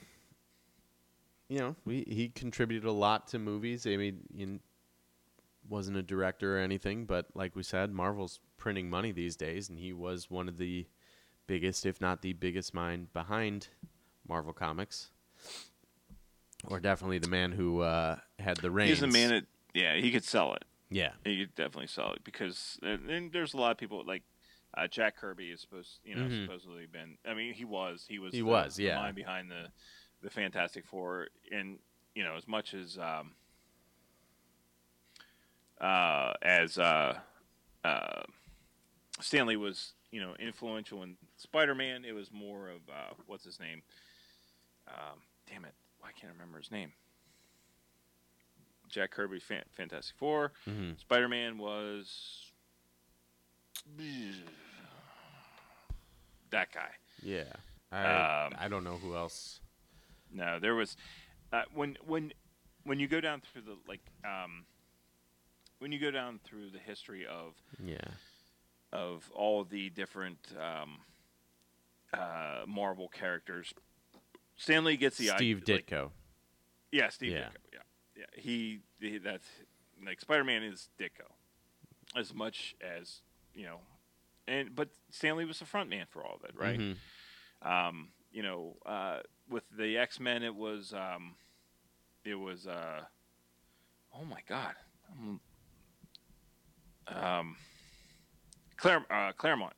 you know, we he contributed a lot to movies. I mean, he wasn't a director or anything, but like we said, Marvel's printing money these days and he was one of the biggest if not the biggest mind behind Marvel Comics. Or definitely the man who uh, had the reins. He's the man that yeah he could sell it. Yeah. He could definitely sell it because and, there's a lot of people like uh, Jack Kirby is supposed you know Mhm. supposedly been. I mean he was he was He the, was, the yeah. mind behind the the Fantastic Four and you know as much as um, uh, as uh, uh, Stan Lee was you know influential in Spider Man, it was more of uh, what's his name? Um, damn it, why can't I remember his name? Jack Kirby, Fan- Fantastic Four. hmm Spider Man was that guy. Yeah. I Um, I don't know who else. No, there was uh, when when when you go down through the like um, when you go down through the history of Yeah. of all the different um, uh, Marvel characters. Stan Lee gets the Steve like- Ditko. yeah, Steve Yeah. Ditko. Yeah, yeah. He, he that's like Spider Man is Ditko, as much as you know, and but Stan Lee was the front man for all of it, right? Mhm. Um, you know, uh, with the X Men, it was um, it was uh, oh my god, um, um, Claire, uh, Claremont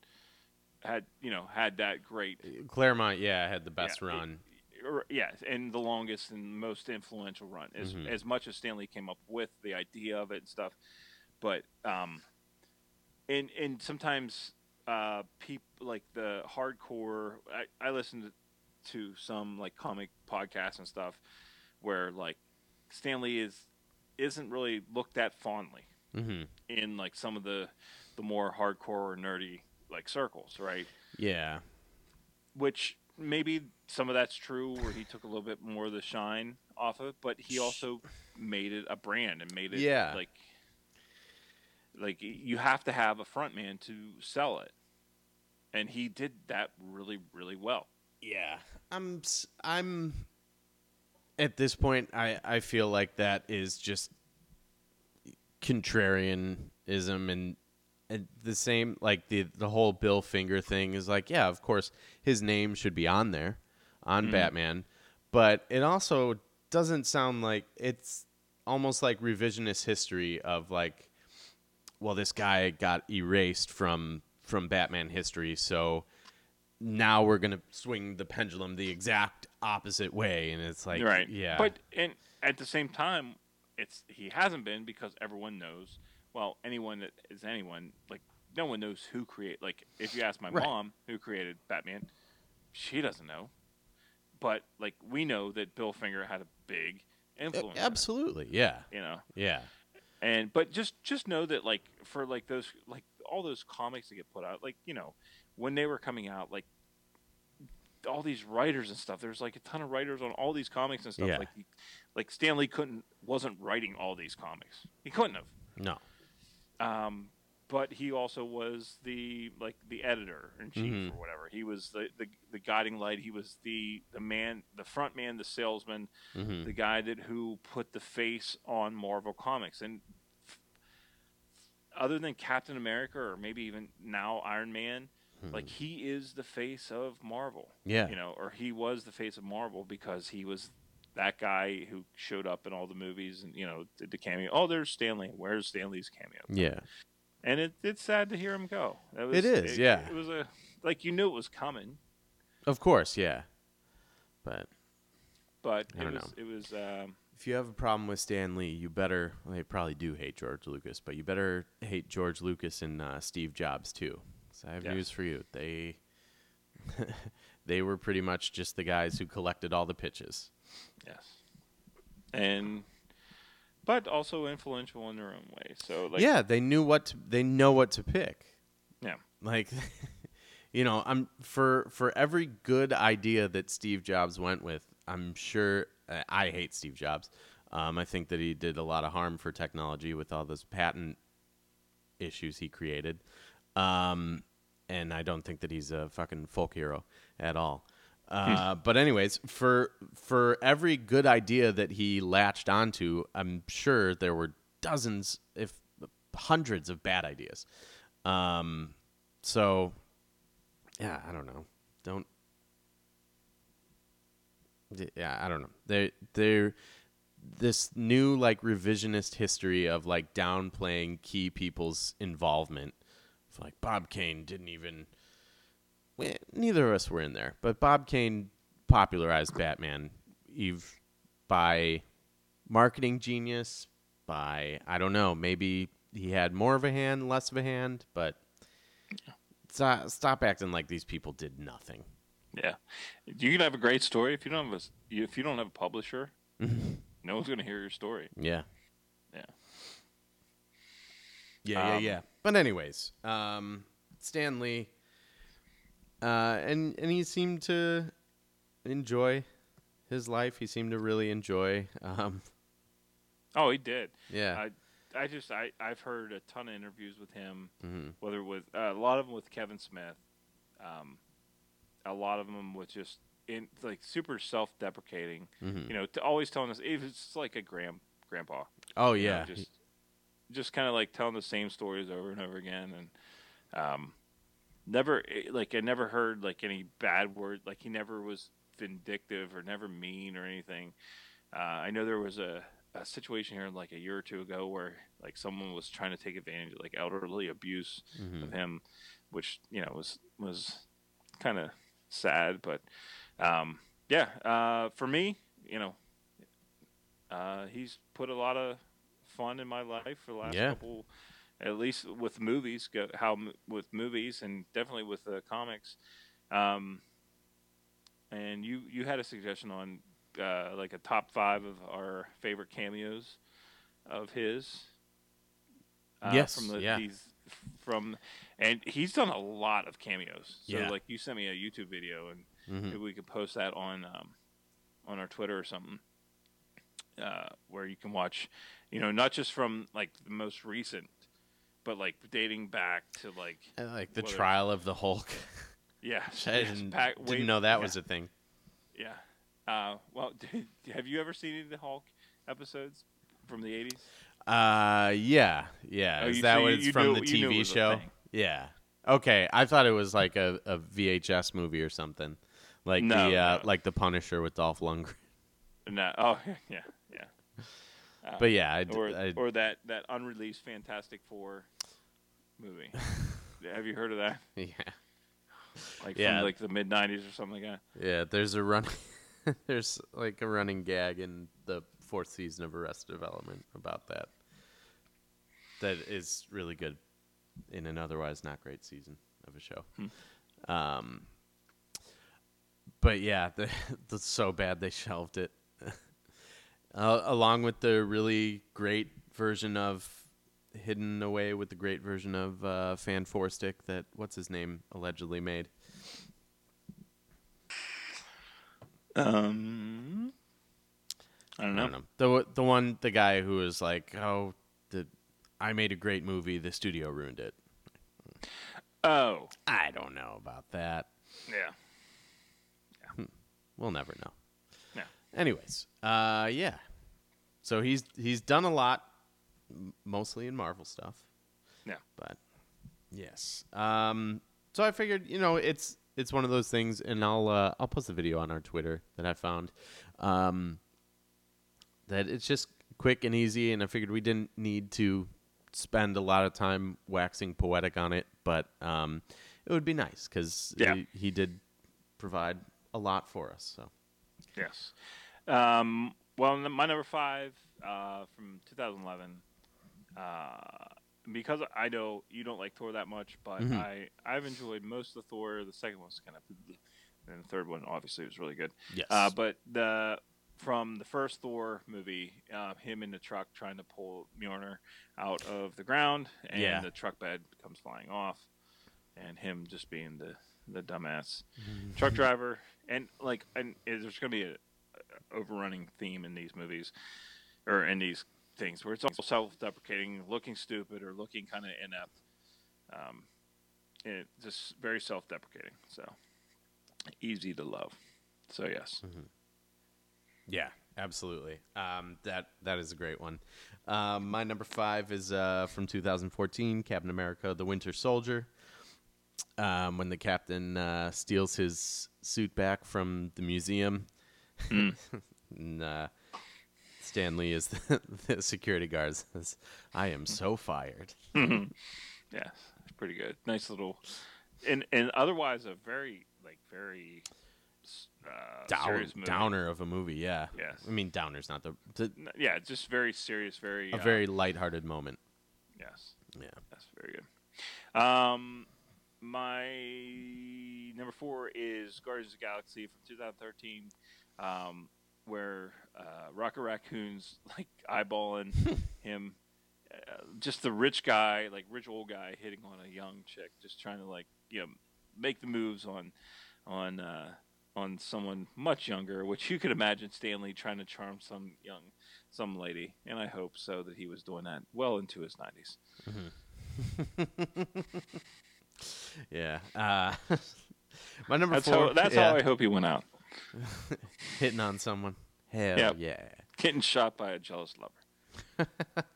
had you know had that great Claremont, yeah, had the best Yeah, run. Yeah, and the longest and most influential run. As Mhm. as much as Stan Lee came up with the idea of it and stuff, but um, and and sometimes uh, people like the hardcore. I I listened to some like comic podcasts and stuff where like Stan Lee is isn't really looked at fondly hmm in like some of the the more hardcore or nerdy like circles, right? Yeah. which maybe some of that's true where he took a little bit more of the shine off of it but he also made it a brand and made it Yeah. like like you have to have a front man to sell it and he did that really really well Yeah, I'm. I'm At this point, I I feel like that is just contrarianism and, and the same like the the whole Bill Finger thing is like yeah, of course his name should be on there on mm. Batman, but it also doesn't sound like it's almost like revisionist history of like well this guy got erased from from Batman history so now we're gonna swing the pendulum the exact opposite way, and it's like, right. yeah, but and at the same time it's he hasn't been because everyone knows well anyone that is anyone like no one knows who create like if you ask my Right. mom who created batman she doesn't know. But like we know that bill finger had a big influence absolutely, yeah, you know? Yeah, and but just just know that like for like those like all those comics that get put out like you know when they were coming out like all these writers and stuff there's like a ton of writers on all these comics and stuff Yeah. like he, like Stan Lee couldn't wasn't writing all these comics. He couldn't have. No, um, but he also was the like the editor in chief Mhm. or whatever. He was the, the the guiding light. He was the the man the front man the salesman hmm the guy that who put the face on Marvel Comics, and f- other than Captain America or maybe even now Iron Man, like he is the face of Marvel. yeah, You know, or he was the face of Marvel because he was that guy who showed up in all the movies and you know did the cameo. Oh, there's Stan Lee. Where's Stan Lee's cameo? yeah, And it, it's sad to hear him go. That was, It is, yeah. It was a like you knew it was coming, of course, yeah, but but I it was know. it was um, if you have a problem with Stan Lee, you better. Well, they probably do hate George Lucas, but you better hate George Lucas and uh, Steve Jobs too. So I have Yes. news for you. They they were pretty much just the guys who collected all the pitches. Yes. And but also influential in their own way. So like yeah, they knew what to, they know what to pick. yeah. Like, you know, I'm for for every good idea that Steve Jobs went with. I'm sure I- I hate Steve Jobs. Um, I think that he did a lot of harm for technology with all those patent issues he created. Um, and I don't think that he's a fucking folk hero at all. Uh, but anyways, for for every good idea that he latched onto, I'm sure there were dozens, if hundreds, of bad ideas. Um, so, yeah, I don't know. Don't. Yeah, I don't know. They they're this new like revisionist history of like downplaying key people's involvement. It's like Bob Kane didn't even. We- neither of us were in there, but Bob Kane popularized Batman Eve by marketing genius. By I don't know, maybe he had more of a hand, less of a hand, but stop, stop acting like these people did nothing. Yeah. You can have a great story if you don't have a you- if you don't have a publisher, no one's going to hear your story. Yeah. Yeah. Yeah, yeah, Um, yeah. But anyways, um, Stan Lee, uh, and and he seemed to enjoy his life. He seemed to really enjoy. Um, Oh, he did. yeah, I I just I I've heard a ton of interviews with him, hmm whether with uh, a lot of them with Kevin Smith, um, a lot of them with just in like super self-deprecating. hmm You know, to always telling us it's like a grand grandpa. oh you know, yeah, just just kind of like telling the same stories over and over again, and um, never eh, like I never heard like any bad word. Like he never was vindictive or never mean or anything. Uh, I know there was a, a situation here like a year or two ago where like someone was trying to take advantage of like elderly abuse Mhm. of him, which you know was was kind of sad. But um, yeah, uh, for me, you know, uh, he's put a lot of fun in my life for the last Yeah. couple, at least with movies. Go, how with movies and definitely with uh, comics. Um, and you you had a suggestion on uh, like a top five of our favorite cameos of his. Uh, Yes, from the, yeah. He's from, and he's done a lot of cameos. So Yeah. like you sent me a YouTube video, and Mhm. maybe we could post that on um, on our Twitter or something, uh, where you can watch, you know, not just from like the most recent, but like dating back to like I like the whether- trial of the Hulk. yeah, I yes, didn't, didn't know that yeah, was a thing. yeah. Uh, well, have you ever seen any of the Hulk episodes from the eighties? Uh, yeah, yeah. Oh, Is you- that so what you- it's you from knew- the you knew it TV was a show? thing. Yeah. Okay, I thought it was like a, a VHS movie or something, like No, the uh, no. like the Punisher with Dolph Lundgren. No. Oh, yeah, yeah. Uh, But yeah, I, d- or I- or that that unreleased Fantastic Four movie. have you heard of that? yeah, Like Yeah. from like the mid '90s or something like that. yeah. There's a run, there's like a running gag in the fourth season of Arrested Development about that. That is really good in an otherwise not great season of a show. Um, but yeah, the, that's so bad they shelved it. uh, along with the really great version of Hidden Away with the great version of uh, Fan Four Stick that what's his name allegedly made. Um, I don't I know. don't know the the one the guy who was like, oh, the I made a great movie, the studio ruined it. Oh, I don't know about that. yeah. We'll never know. Yeah. Anyways, uh, yeah. So he's he's done a lot, m- mostly in Marvel stuff. Yeah. But yes. Um. So I figured, you know, it's it's one of those things, and I'll uh, I'll post a video on our Twitter that I found. Um. That it's just quick and easy, and I figured we didn't need to spend a lot of time waxing poetic on it, but um, it would be nice because Yeah. he, he did provide a lot for us. So Yes. Um, well, my number five uh, from 2011. Uh, because I know you don't like Thor that much, but Mhm. I I've enjoyed most of the Thor. The second one's kind of, and the third one obviously was really good. Yes. Uh, but the from the first Thor movie, uh, him in the truck trying to pull Mjolnir out of the ground, and Yeah. the truck bed comes flying off, and him just being the the dumbass truck driver, and like, and there's going to be a, a overrunning theme in these movies, or in these things where it's all self-deprecating, looking stupid, or looking kind of inept. Um, it just very self-deprecating. So easy to love. So yes. Yeah, absolutely. Um, that that is a great one. Um, my number five is uh, from 2014, Captain America: The Winter Soldier. Um, when the captain uh, steals his suit back from the museum, and, uh, Stan Lee is the, the security guard. Says, "I am so fired." Yeah, it's pretty good. Nice little, and and otherwise a very like very uh, Down, serious movie. downer of a movie. Yeah. Yes. I mean, downer's not the, the Yeah, just very serious. Very a uh, very lighthearted moment. yes. Yeah. That's very good. Um, my number four is Guardians of the Galaxy from 2013, um, where uh, Rocket Raccoon's like eyeballing him, uh, just the rich guy, like rich old guy, hitting on a young chick, just trying to like you know make the moves on on uh, on someone much younger, which you could imagine Stan Lee trying to charm some young some lady, and I hope so that he was doing that well into his 90s. Yeah. Uh, my number That's four. how that's yeah, how I hope he went out. hitting on someone. Hell Yep. yeah. Getting shot by a jealous lover.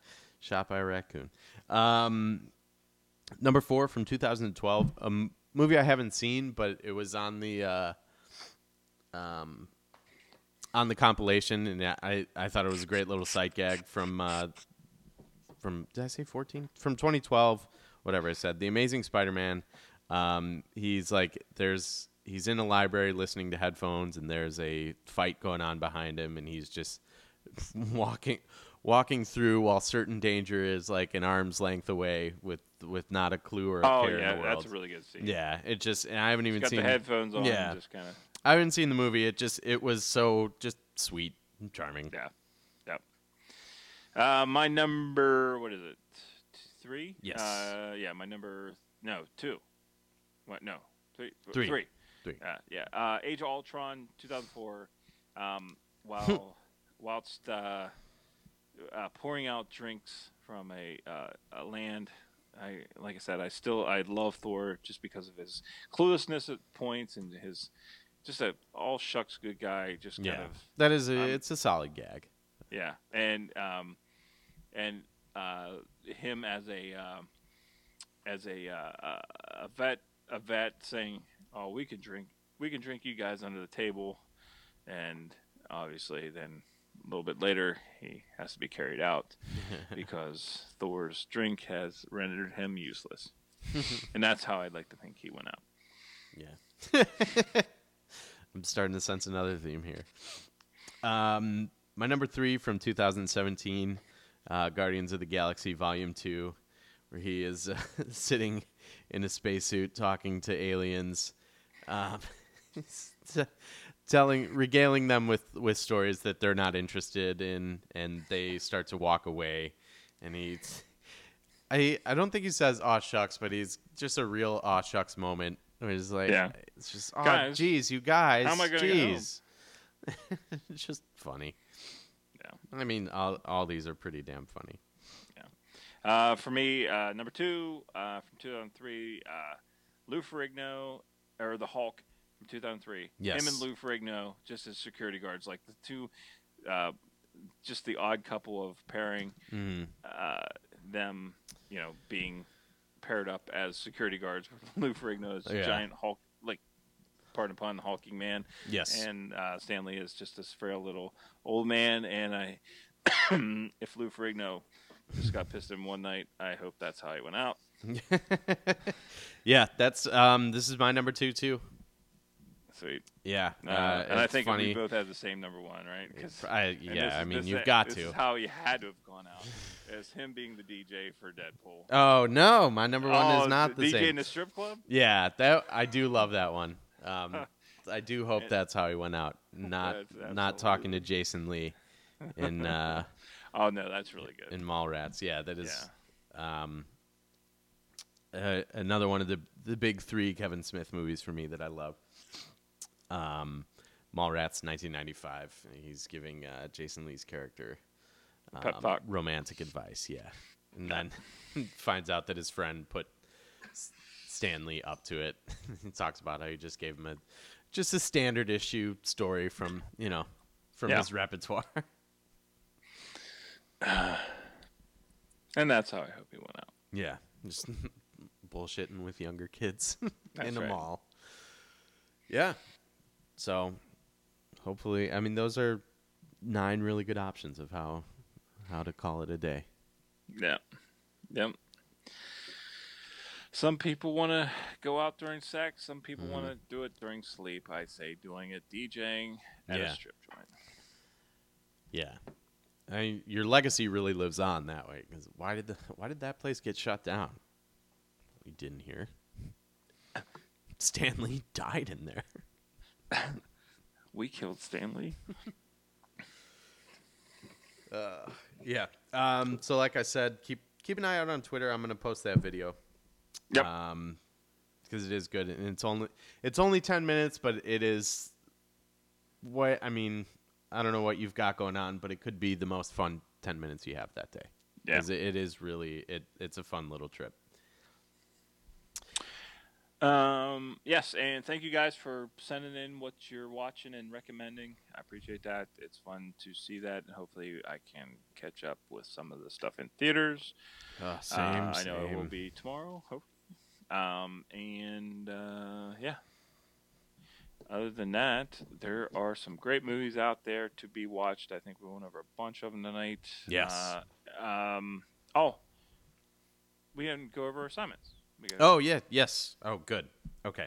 Shot by a raccoon. Um, number four from 2012, a m- movie I haven't seen, but it was on the uh, um, on the compilation, and I I thought it was a great little sight gag from uh, from did I say 14 from 2012, whatever I said. The Amazing Spider-Man. Um, he's like there's he's in a library listening to headphones, and there's a fight going on behind him, and he's just walking walking through while certain danger is like an arm's length away with with not a clue or a Oh care yeah, in the world. that's a really good scene. yeah, it just and I haven't even Got seen the headphones on. Yeah. Just kind of I haven't seen the movie. It just it was so just sweet and charming. yeah, yep. Uh, my number, what is it? Three. Yes. Uh, yeah, my number. No, two. What? No, three. Three. Three. Three. Uh, yeah. Uh, Age of Ultron, 2004. Um, while whilst uh, uh, pouring out drinks from a, uh, a land. I like I said, I still I love Thor just because of his cluelessness at points and his just a all shucks good guy. Just kind Yeah, of that is a, um, it's a solid gag. yeah, and um, and uh, him as a um as a uh, uh, a vet a vet saying, "Oh, we can drink we can drink you guys under the table," and obviously then a little bit later he has to be carried out because Thor's drink has rendered him useless, and that's how I'd like to think he went out. Yeah. I'm starting to sense another theme here. Um, my number three from 2017, uh, Guardians of the Galaxy Volume 2, where he is uh, sitting in a spacesuit talking to aliens, um, telling, regaling them with, with stories that they're not interested in, and they start to walk away. And he, I, I don't think he says "aw shucks," but he's just a real "aw shucks" moment. Where he's like, Yeah. it's just, oh, Guys, geez, you guys, how am I gonna get home?" jeez. it's just funny. Yeah. I mean, all all these are pretty damn funny. Yeah, uh, for me, uh, number two uh, from 2003, uh, Lou Ferrigno or the Hulk from 2003. Yes. Him and Lou Ferrigno just as security guards, like the two, uh, just the odd couple of pairing Mm. uh, them, you know, being paired up as security guards. with Lou Ferrigno is a Yeah. giant Hulk, like, pardon the pun, hulking man. Yes. And uh, Stan Lee is just this frail little old man. And I, if Lou Ferrigno just got pissed at him one night, I hope that's how he went out. yeah, that's um. This is my number two too. sweet. Yeah, Uh, uh, and I think funny. we both have the same number one, right? 'Cause- I, yeah, this I mean, this you've got this to. is how you had to have gone out as him being the DJ for Deadpool. Oh no, my number one oh, is not the DJ same. in the strip club. Yeah, that I do love that one. Um, I do hope that's how he went out. Not not talking to Jason Lee in uh, Oh no, that's really good. in Mallrats. Yeah, that is um, uh, another one of the the big three Kevin Smith movies for me that I love. Um, Mallrats, 1995. He's giving uh, Jason Lee's character Pep um, talk. romantic advice. Yeah, and then finds out that his friend put Stan Lee up to it. he talks about how he just gave him a just a standard issue story from you know from Yeah. his repertoire. and that's how I hope he went out. yeah, just bullshitting with younger kids in a right. mall. Yeah, so hopefully, I mean, those are nine really good options of how how to call it a day. Yeah. Yep. Some people want to go out during sex. Some people want to mm-hmm. do it during sleep. I say doing it DJing at Yeah. a strip joint. Yeah. I mean, your legacy really lives on that way. Because why did the why did that place get shut down? We didn't hear. Stan Lee died in there. We killed Stan Lee. Yeah. Um. So, like I said, keep keep an eye out on Twitter. I'm gonna post that video. Yep. Um, because it is good, and it's only it's only ten minutes, but it is. What I mean, I don't know what you've got going on, but it could be the most fun ten minutes you have that day. Yeah. 'Cause it, it is really it. It's a fun little trip. Um, yes, and thank you guys for sending in what you're watching and recommending. I appreciate that. It's fun to see that, and hopefully, I can catch up with some of the stuff in theaters. Uh, same. Uh, I know it will be tomorrow. Hopefully. Um, and uh, yeah. Other than that, there are some great movies out there to be watched. I think we went over a bunch of them tonight. Yes. Uh, um, oh, we didn't go over assignments. Oh yeah, yes. Oh good. Okay.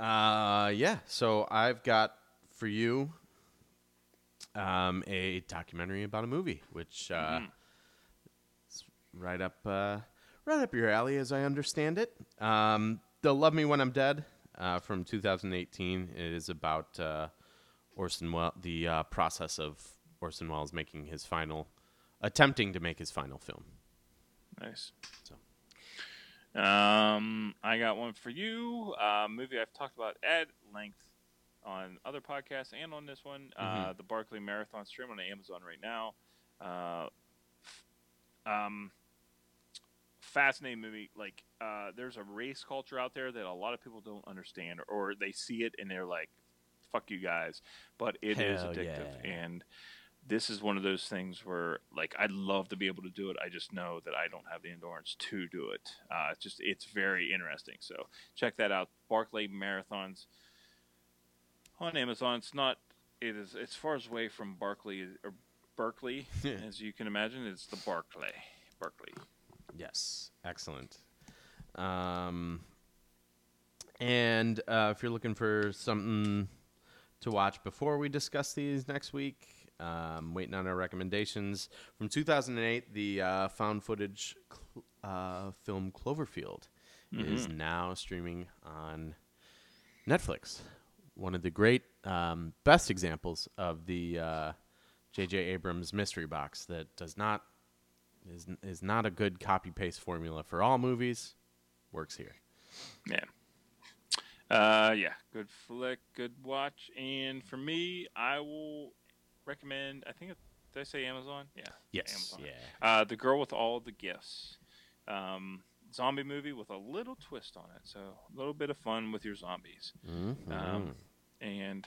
Uh yeah, so I've got for you um a documentary about a movie which uh is right up uh right up your alley as I understand it. Um They'll Love Me When I'm Dead uh from 2018. It is about uh Orson Welles the uh, process of Orson Welles making his final attempting to make his final film. Nice. So. Um, I got one for you. Uh, movie I've talked about at length on other podcasts and on this one. Uh, the Barkley Marathon stream on Amazon right now. Uh, um, fascinating movie. Like, uh, there's a race culture out there that a lot of people don't understand, or they see it and they're like, "Fuck you guys," but it is Hell addictive yeah. and this is one of those things where like I'd love to be able to do it. I just know that I don't have the endurance to do it. Uh, it's just it's very interesting. So check that out. Barkley Marathons on Amazon. It's not. It is. It's far as away from Barclay or Berkeley as you can imagine. It's the Barclay. Berkeley. Yes, excellent. Um, and uh, if you're looking for something to watch before we discuss these next week, um, waiting on our recommendations from 2008, the uh, found footage cl- uh, film Cloverfield is now streaming on Netflix. One of the great, um, best examples of the uh, J.J. Abrams mystery box that does not is is not a good copy paste formula for all movies. Works here. Yeah. Uh, yeah, good flick, good watch. And for me, I will recommend. I think it, did I say Amazon? Yeah. Amazon. Yeah. Uh, the girl with all the gifts. Um, zombie movie with a little twist on it, so a little bit of fun with your zombies. Mm-hmm. Um, and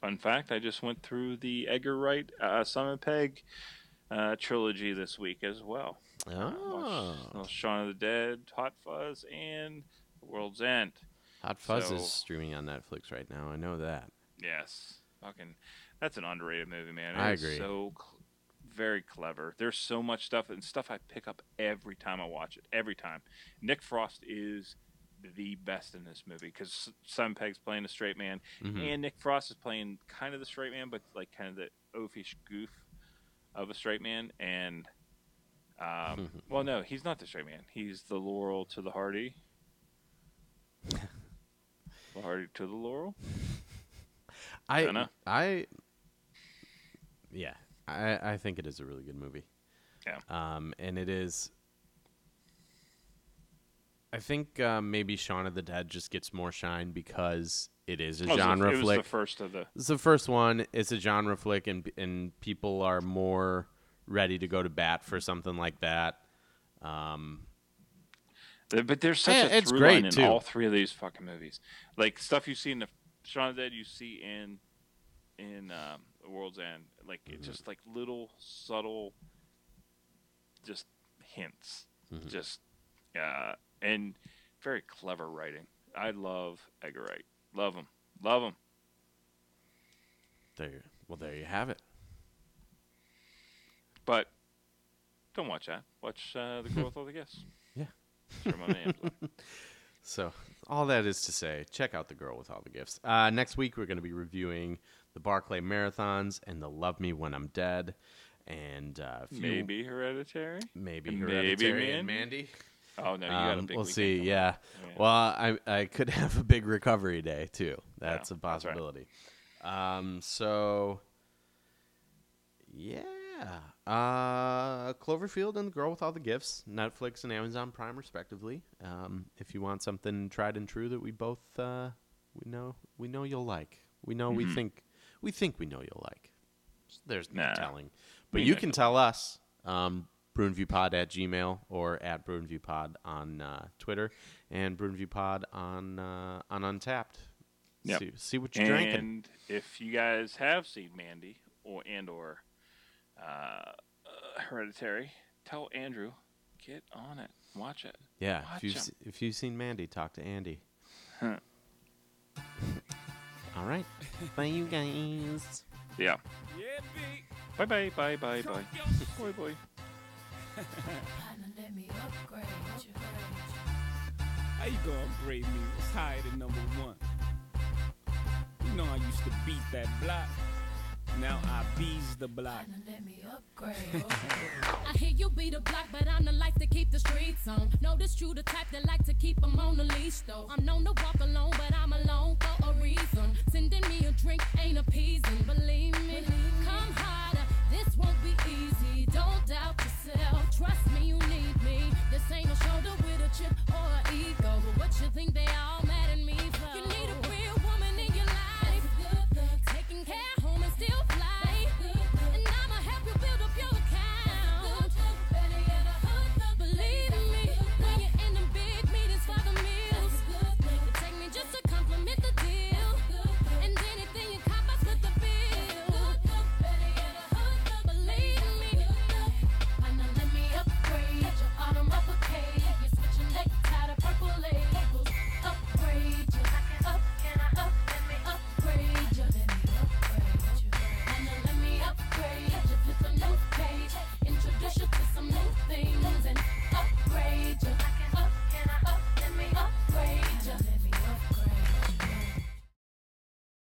fun fact, I just went through the Edgar Wright uh, Simon Pegg uh, trilogy this week as well. Uh, Oh. watched Shaun of the Dead, Hot Fuzz, and The World's End. Hot Fuzz so- is streaming on Netflix right now. I know that. Yes, fucking, that's an underrated movie, man. I It's agree. So cl- very clever. There's so much stuff and stuff I pick up every time I watch it. Every time. Nick Frost is the best in this movie because Simon Pegg's playing a straight man, Mhm. and Nick Frost is playing kind of the straight man, but like kind of the oafish goof of a straight man. And um, well, no, he's not the straight man. He's the Laurel to the Hardy. the Hardy to the Laurel. I. I yeah, I I think it is a really good movie. Yeah. Um, and it is. I think uh, maybe Shaun of the Dead just gets more shine because it is a Oh, it was the- genre it was flick. the first of the. It's the first one. It's a genre flick, and and people are more ready to go to bat for something like that. Um, But there's such Yeah, a it's through great, line in too. all three of these fucking movies. Like stuff you see in the Shaun of the Dead, you see in in um, The World's End. Like Mm-hmm. it's just like little subtle, just hints, Mm-hmm. just uh, and very clever writing. I love Edgar Wright. Love him. Love him. there, well, there you have it. But don't watch that. Watch uh, The Girl with All the Gifts. Yeah. Sure, my name's. So all that is to say, check out the girl with all the gifts. Uh, next week we're going to be reviewing the Barkley Marathons and the Love Me When I'm Dead, and uh, few- Maybe Hereditary. maybe Maybe Hereditary and Mandy? Oh no, you got a Um, big. we'll see. Yeah. Yeah. Well, I I could have a big recovery day too. That's Yeah, a that's right. possibility. Um. So. Yeah. Uh, Cloverfield and the Girl with All the Gifts, Netflix and Amazon Prime, respectively. Um, if you want something tried and true that we both uh, we know we know you'll like, we know we think we think we know you'll like. There's no. Nah. telling, but We you can tell us. Um, BruinViewPod at Gmail or at BruinViewPod on uh, Twitter and BruinViewPod on uh, on Untappd. Yep. See, see what you're drinking. And if you guys have seen Mandy or and or uh, uh, Hereditary, tell Andrew get on it, watch it. Yeah, if you've se- if you've seen Mandy, talk to Andy. Huh. All right, bye you guys. Yeah. Yeah, Bye bye bye bye bye. Boy boy. Partner, let me upgrade you. How you gonna upgrade me? It's higher than number one. You know I used to beat that block. Now I bees the block. Let me upgrade. I hear you be the block, but I'm the life to keep the streets on. This you the type that like to keep 'em on the leash, though. I'm known to walk alone, but I'm alone for a reason. Sending me a drink ain't appeasing, believe me. Come harder, this won't be easy. Don't doubt yourself, trust me, you need me. This ain't a shoulder with a chip or an ego, but what you think they all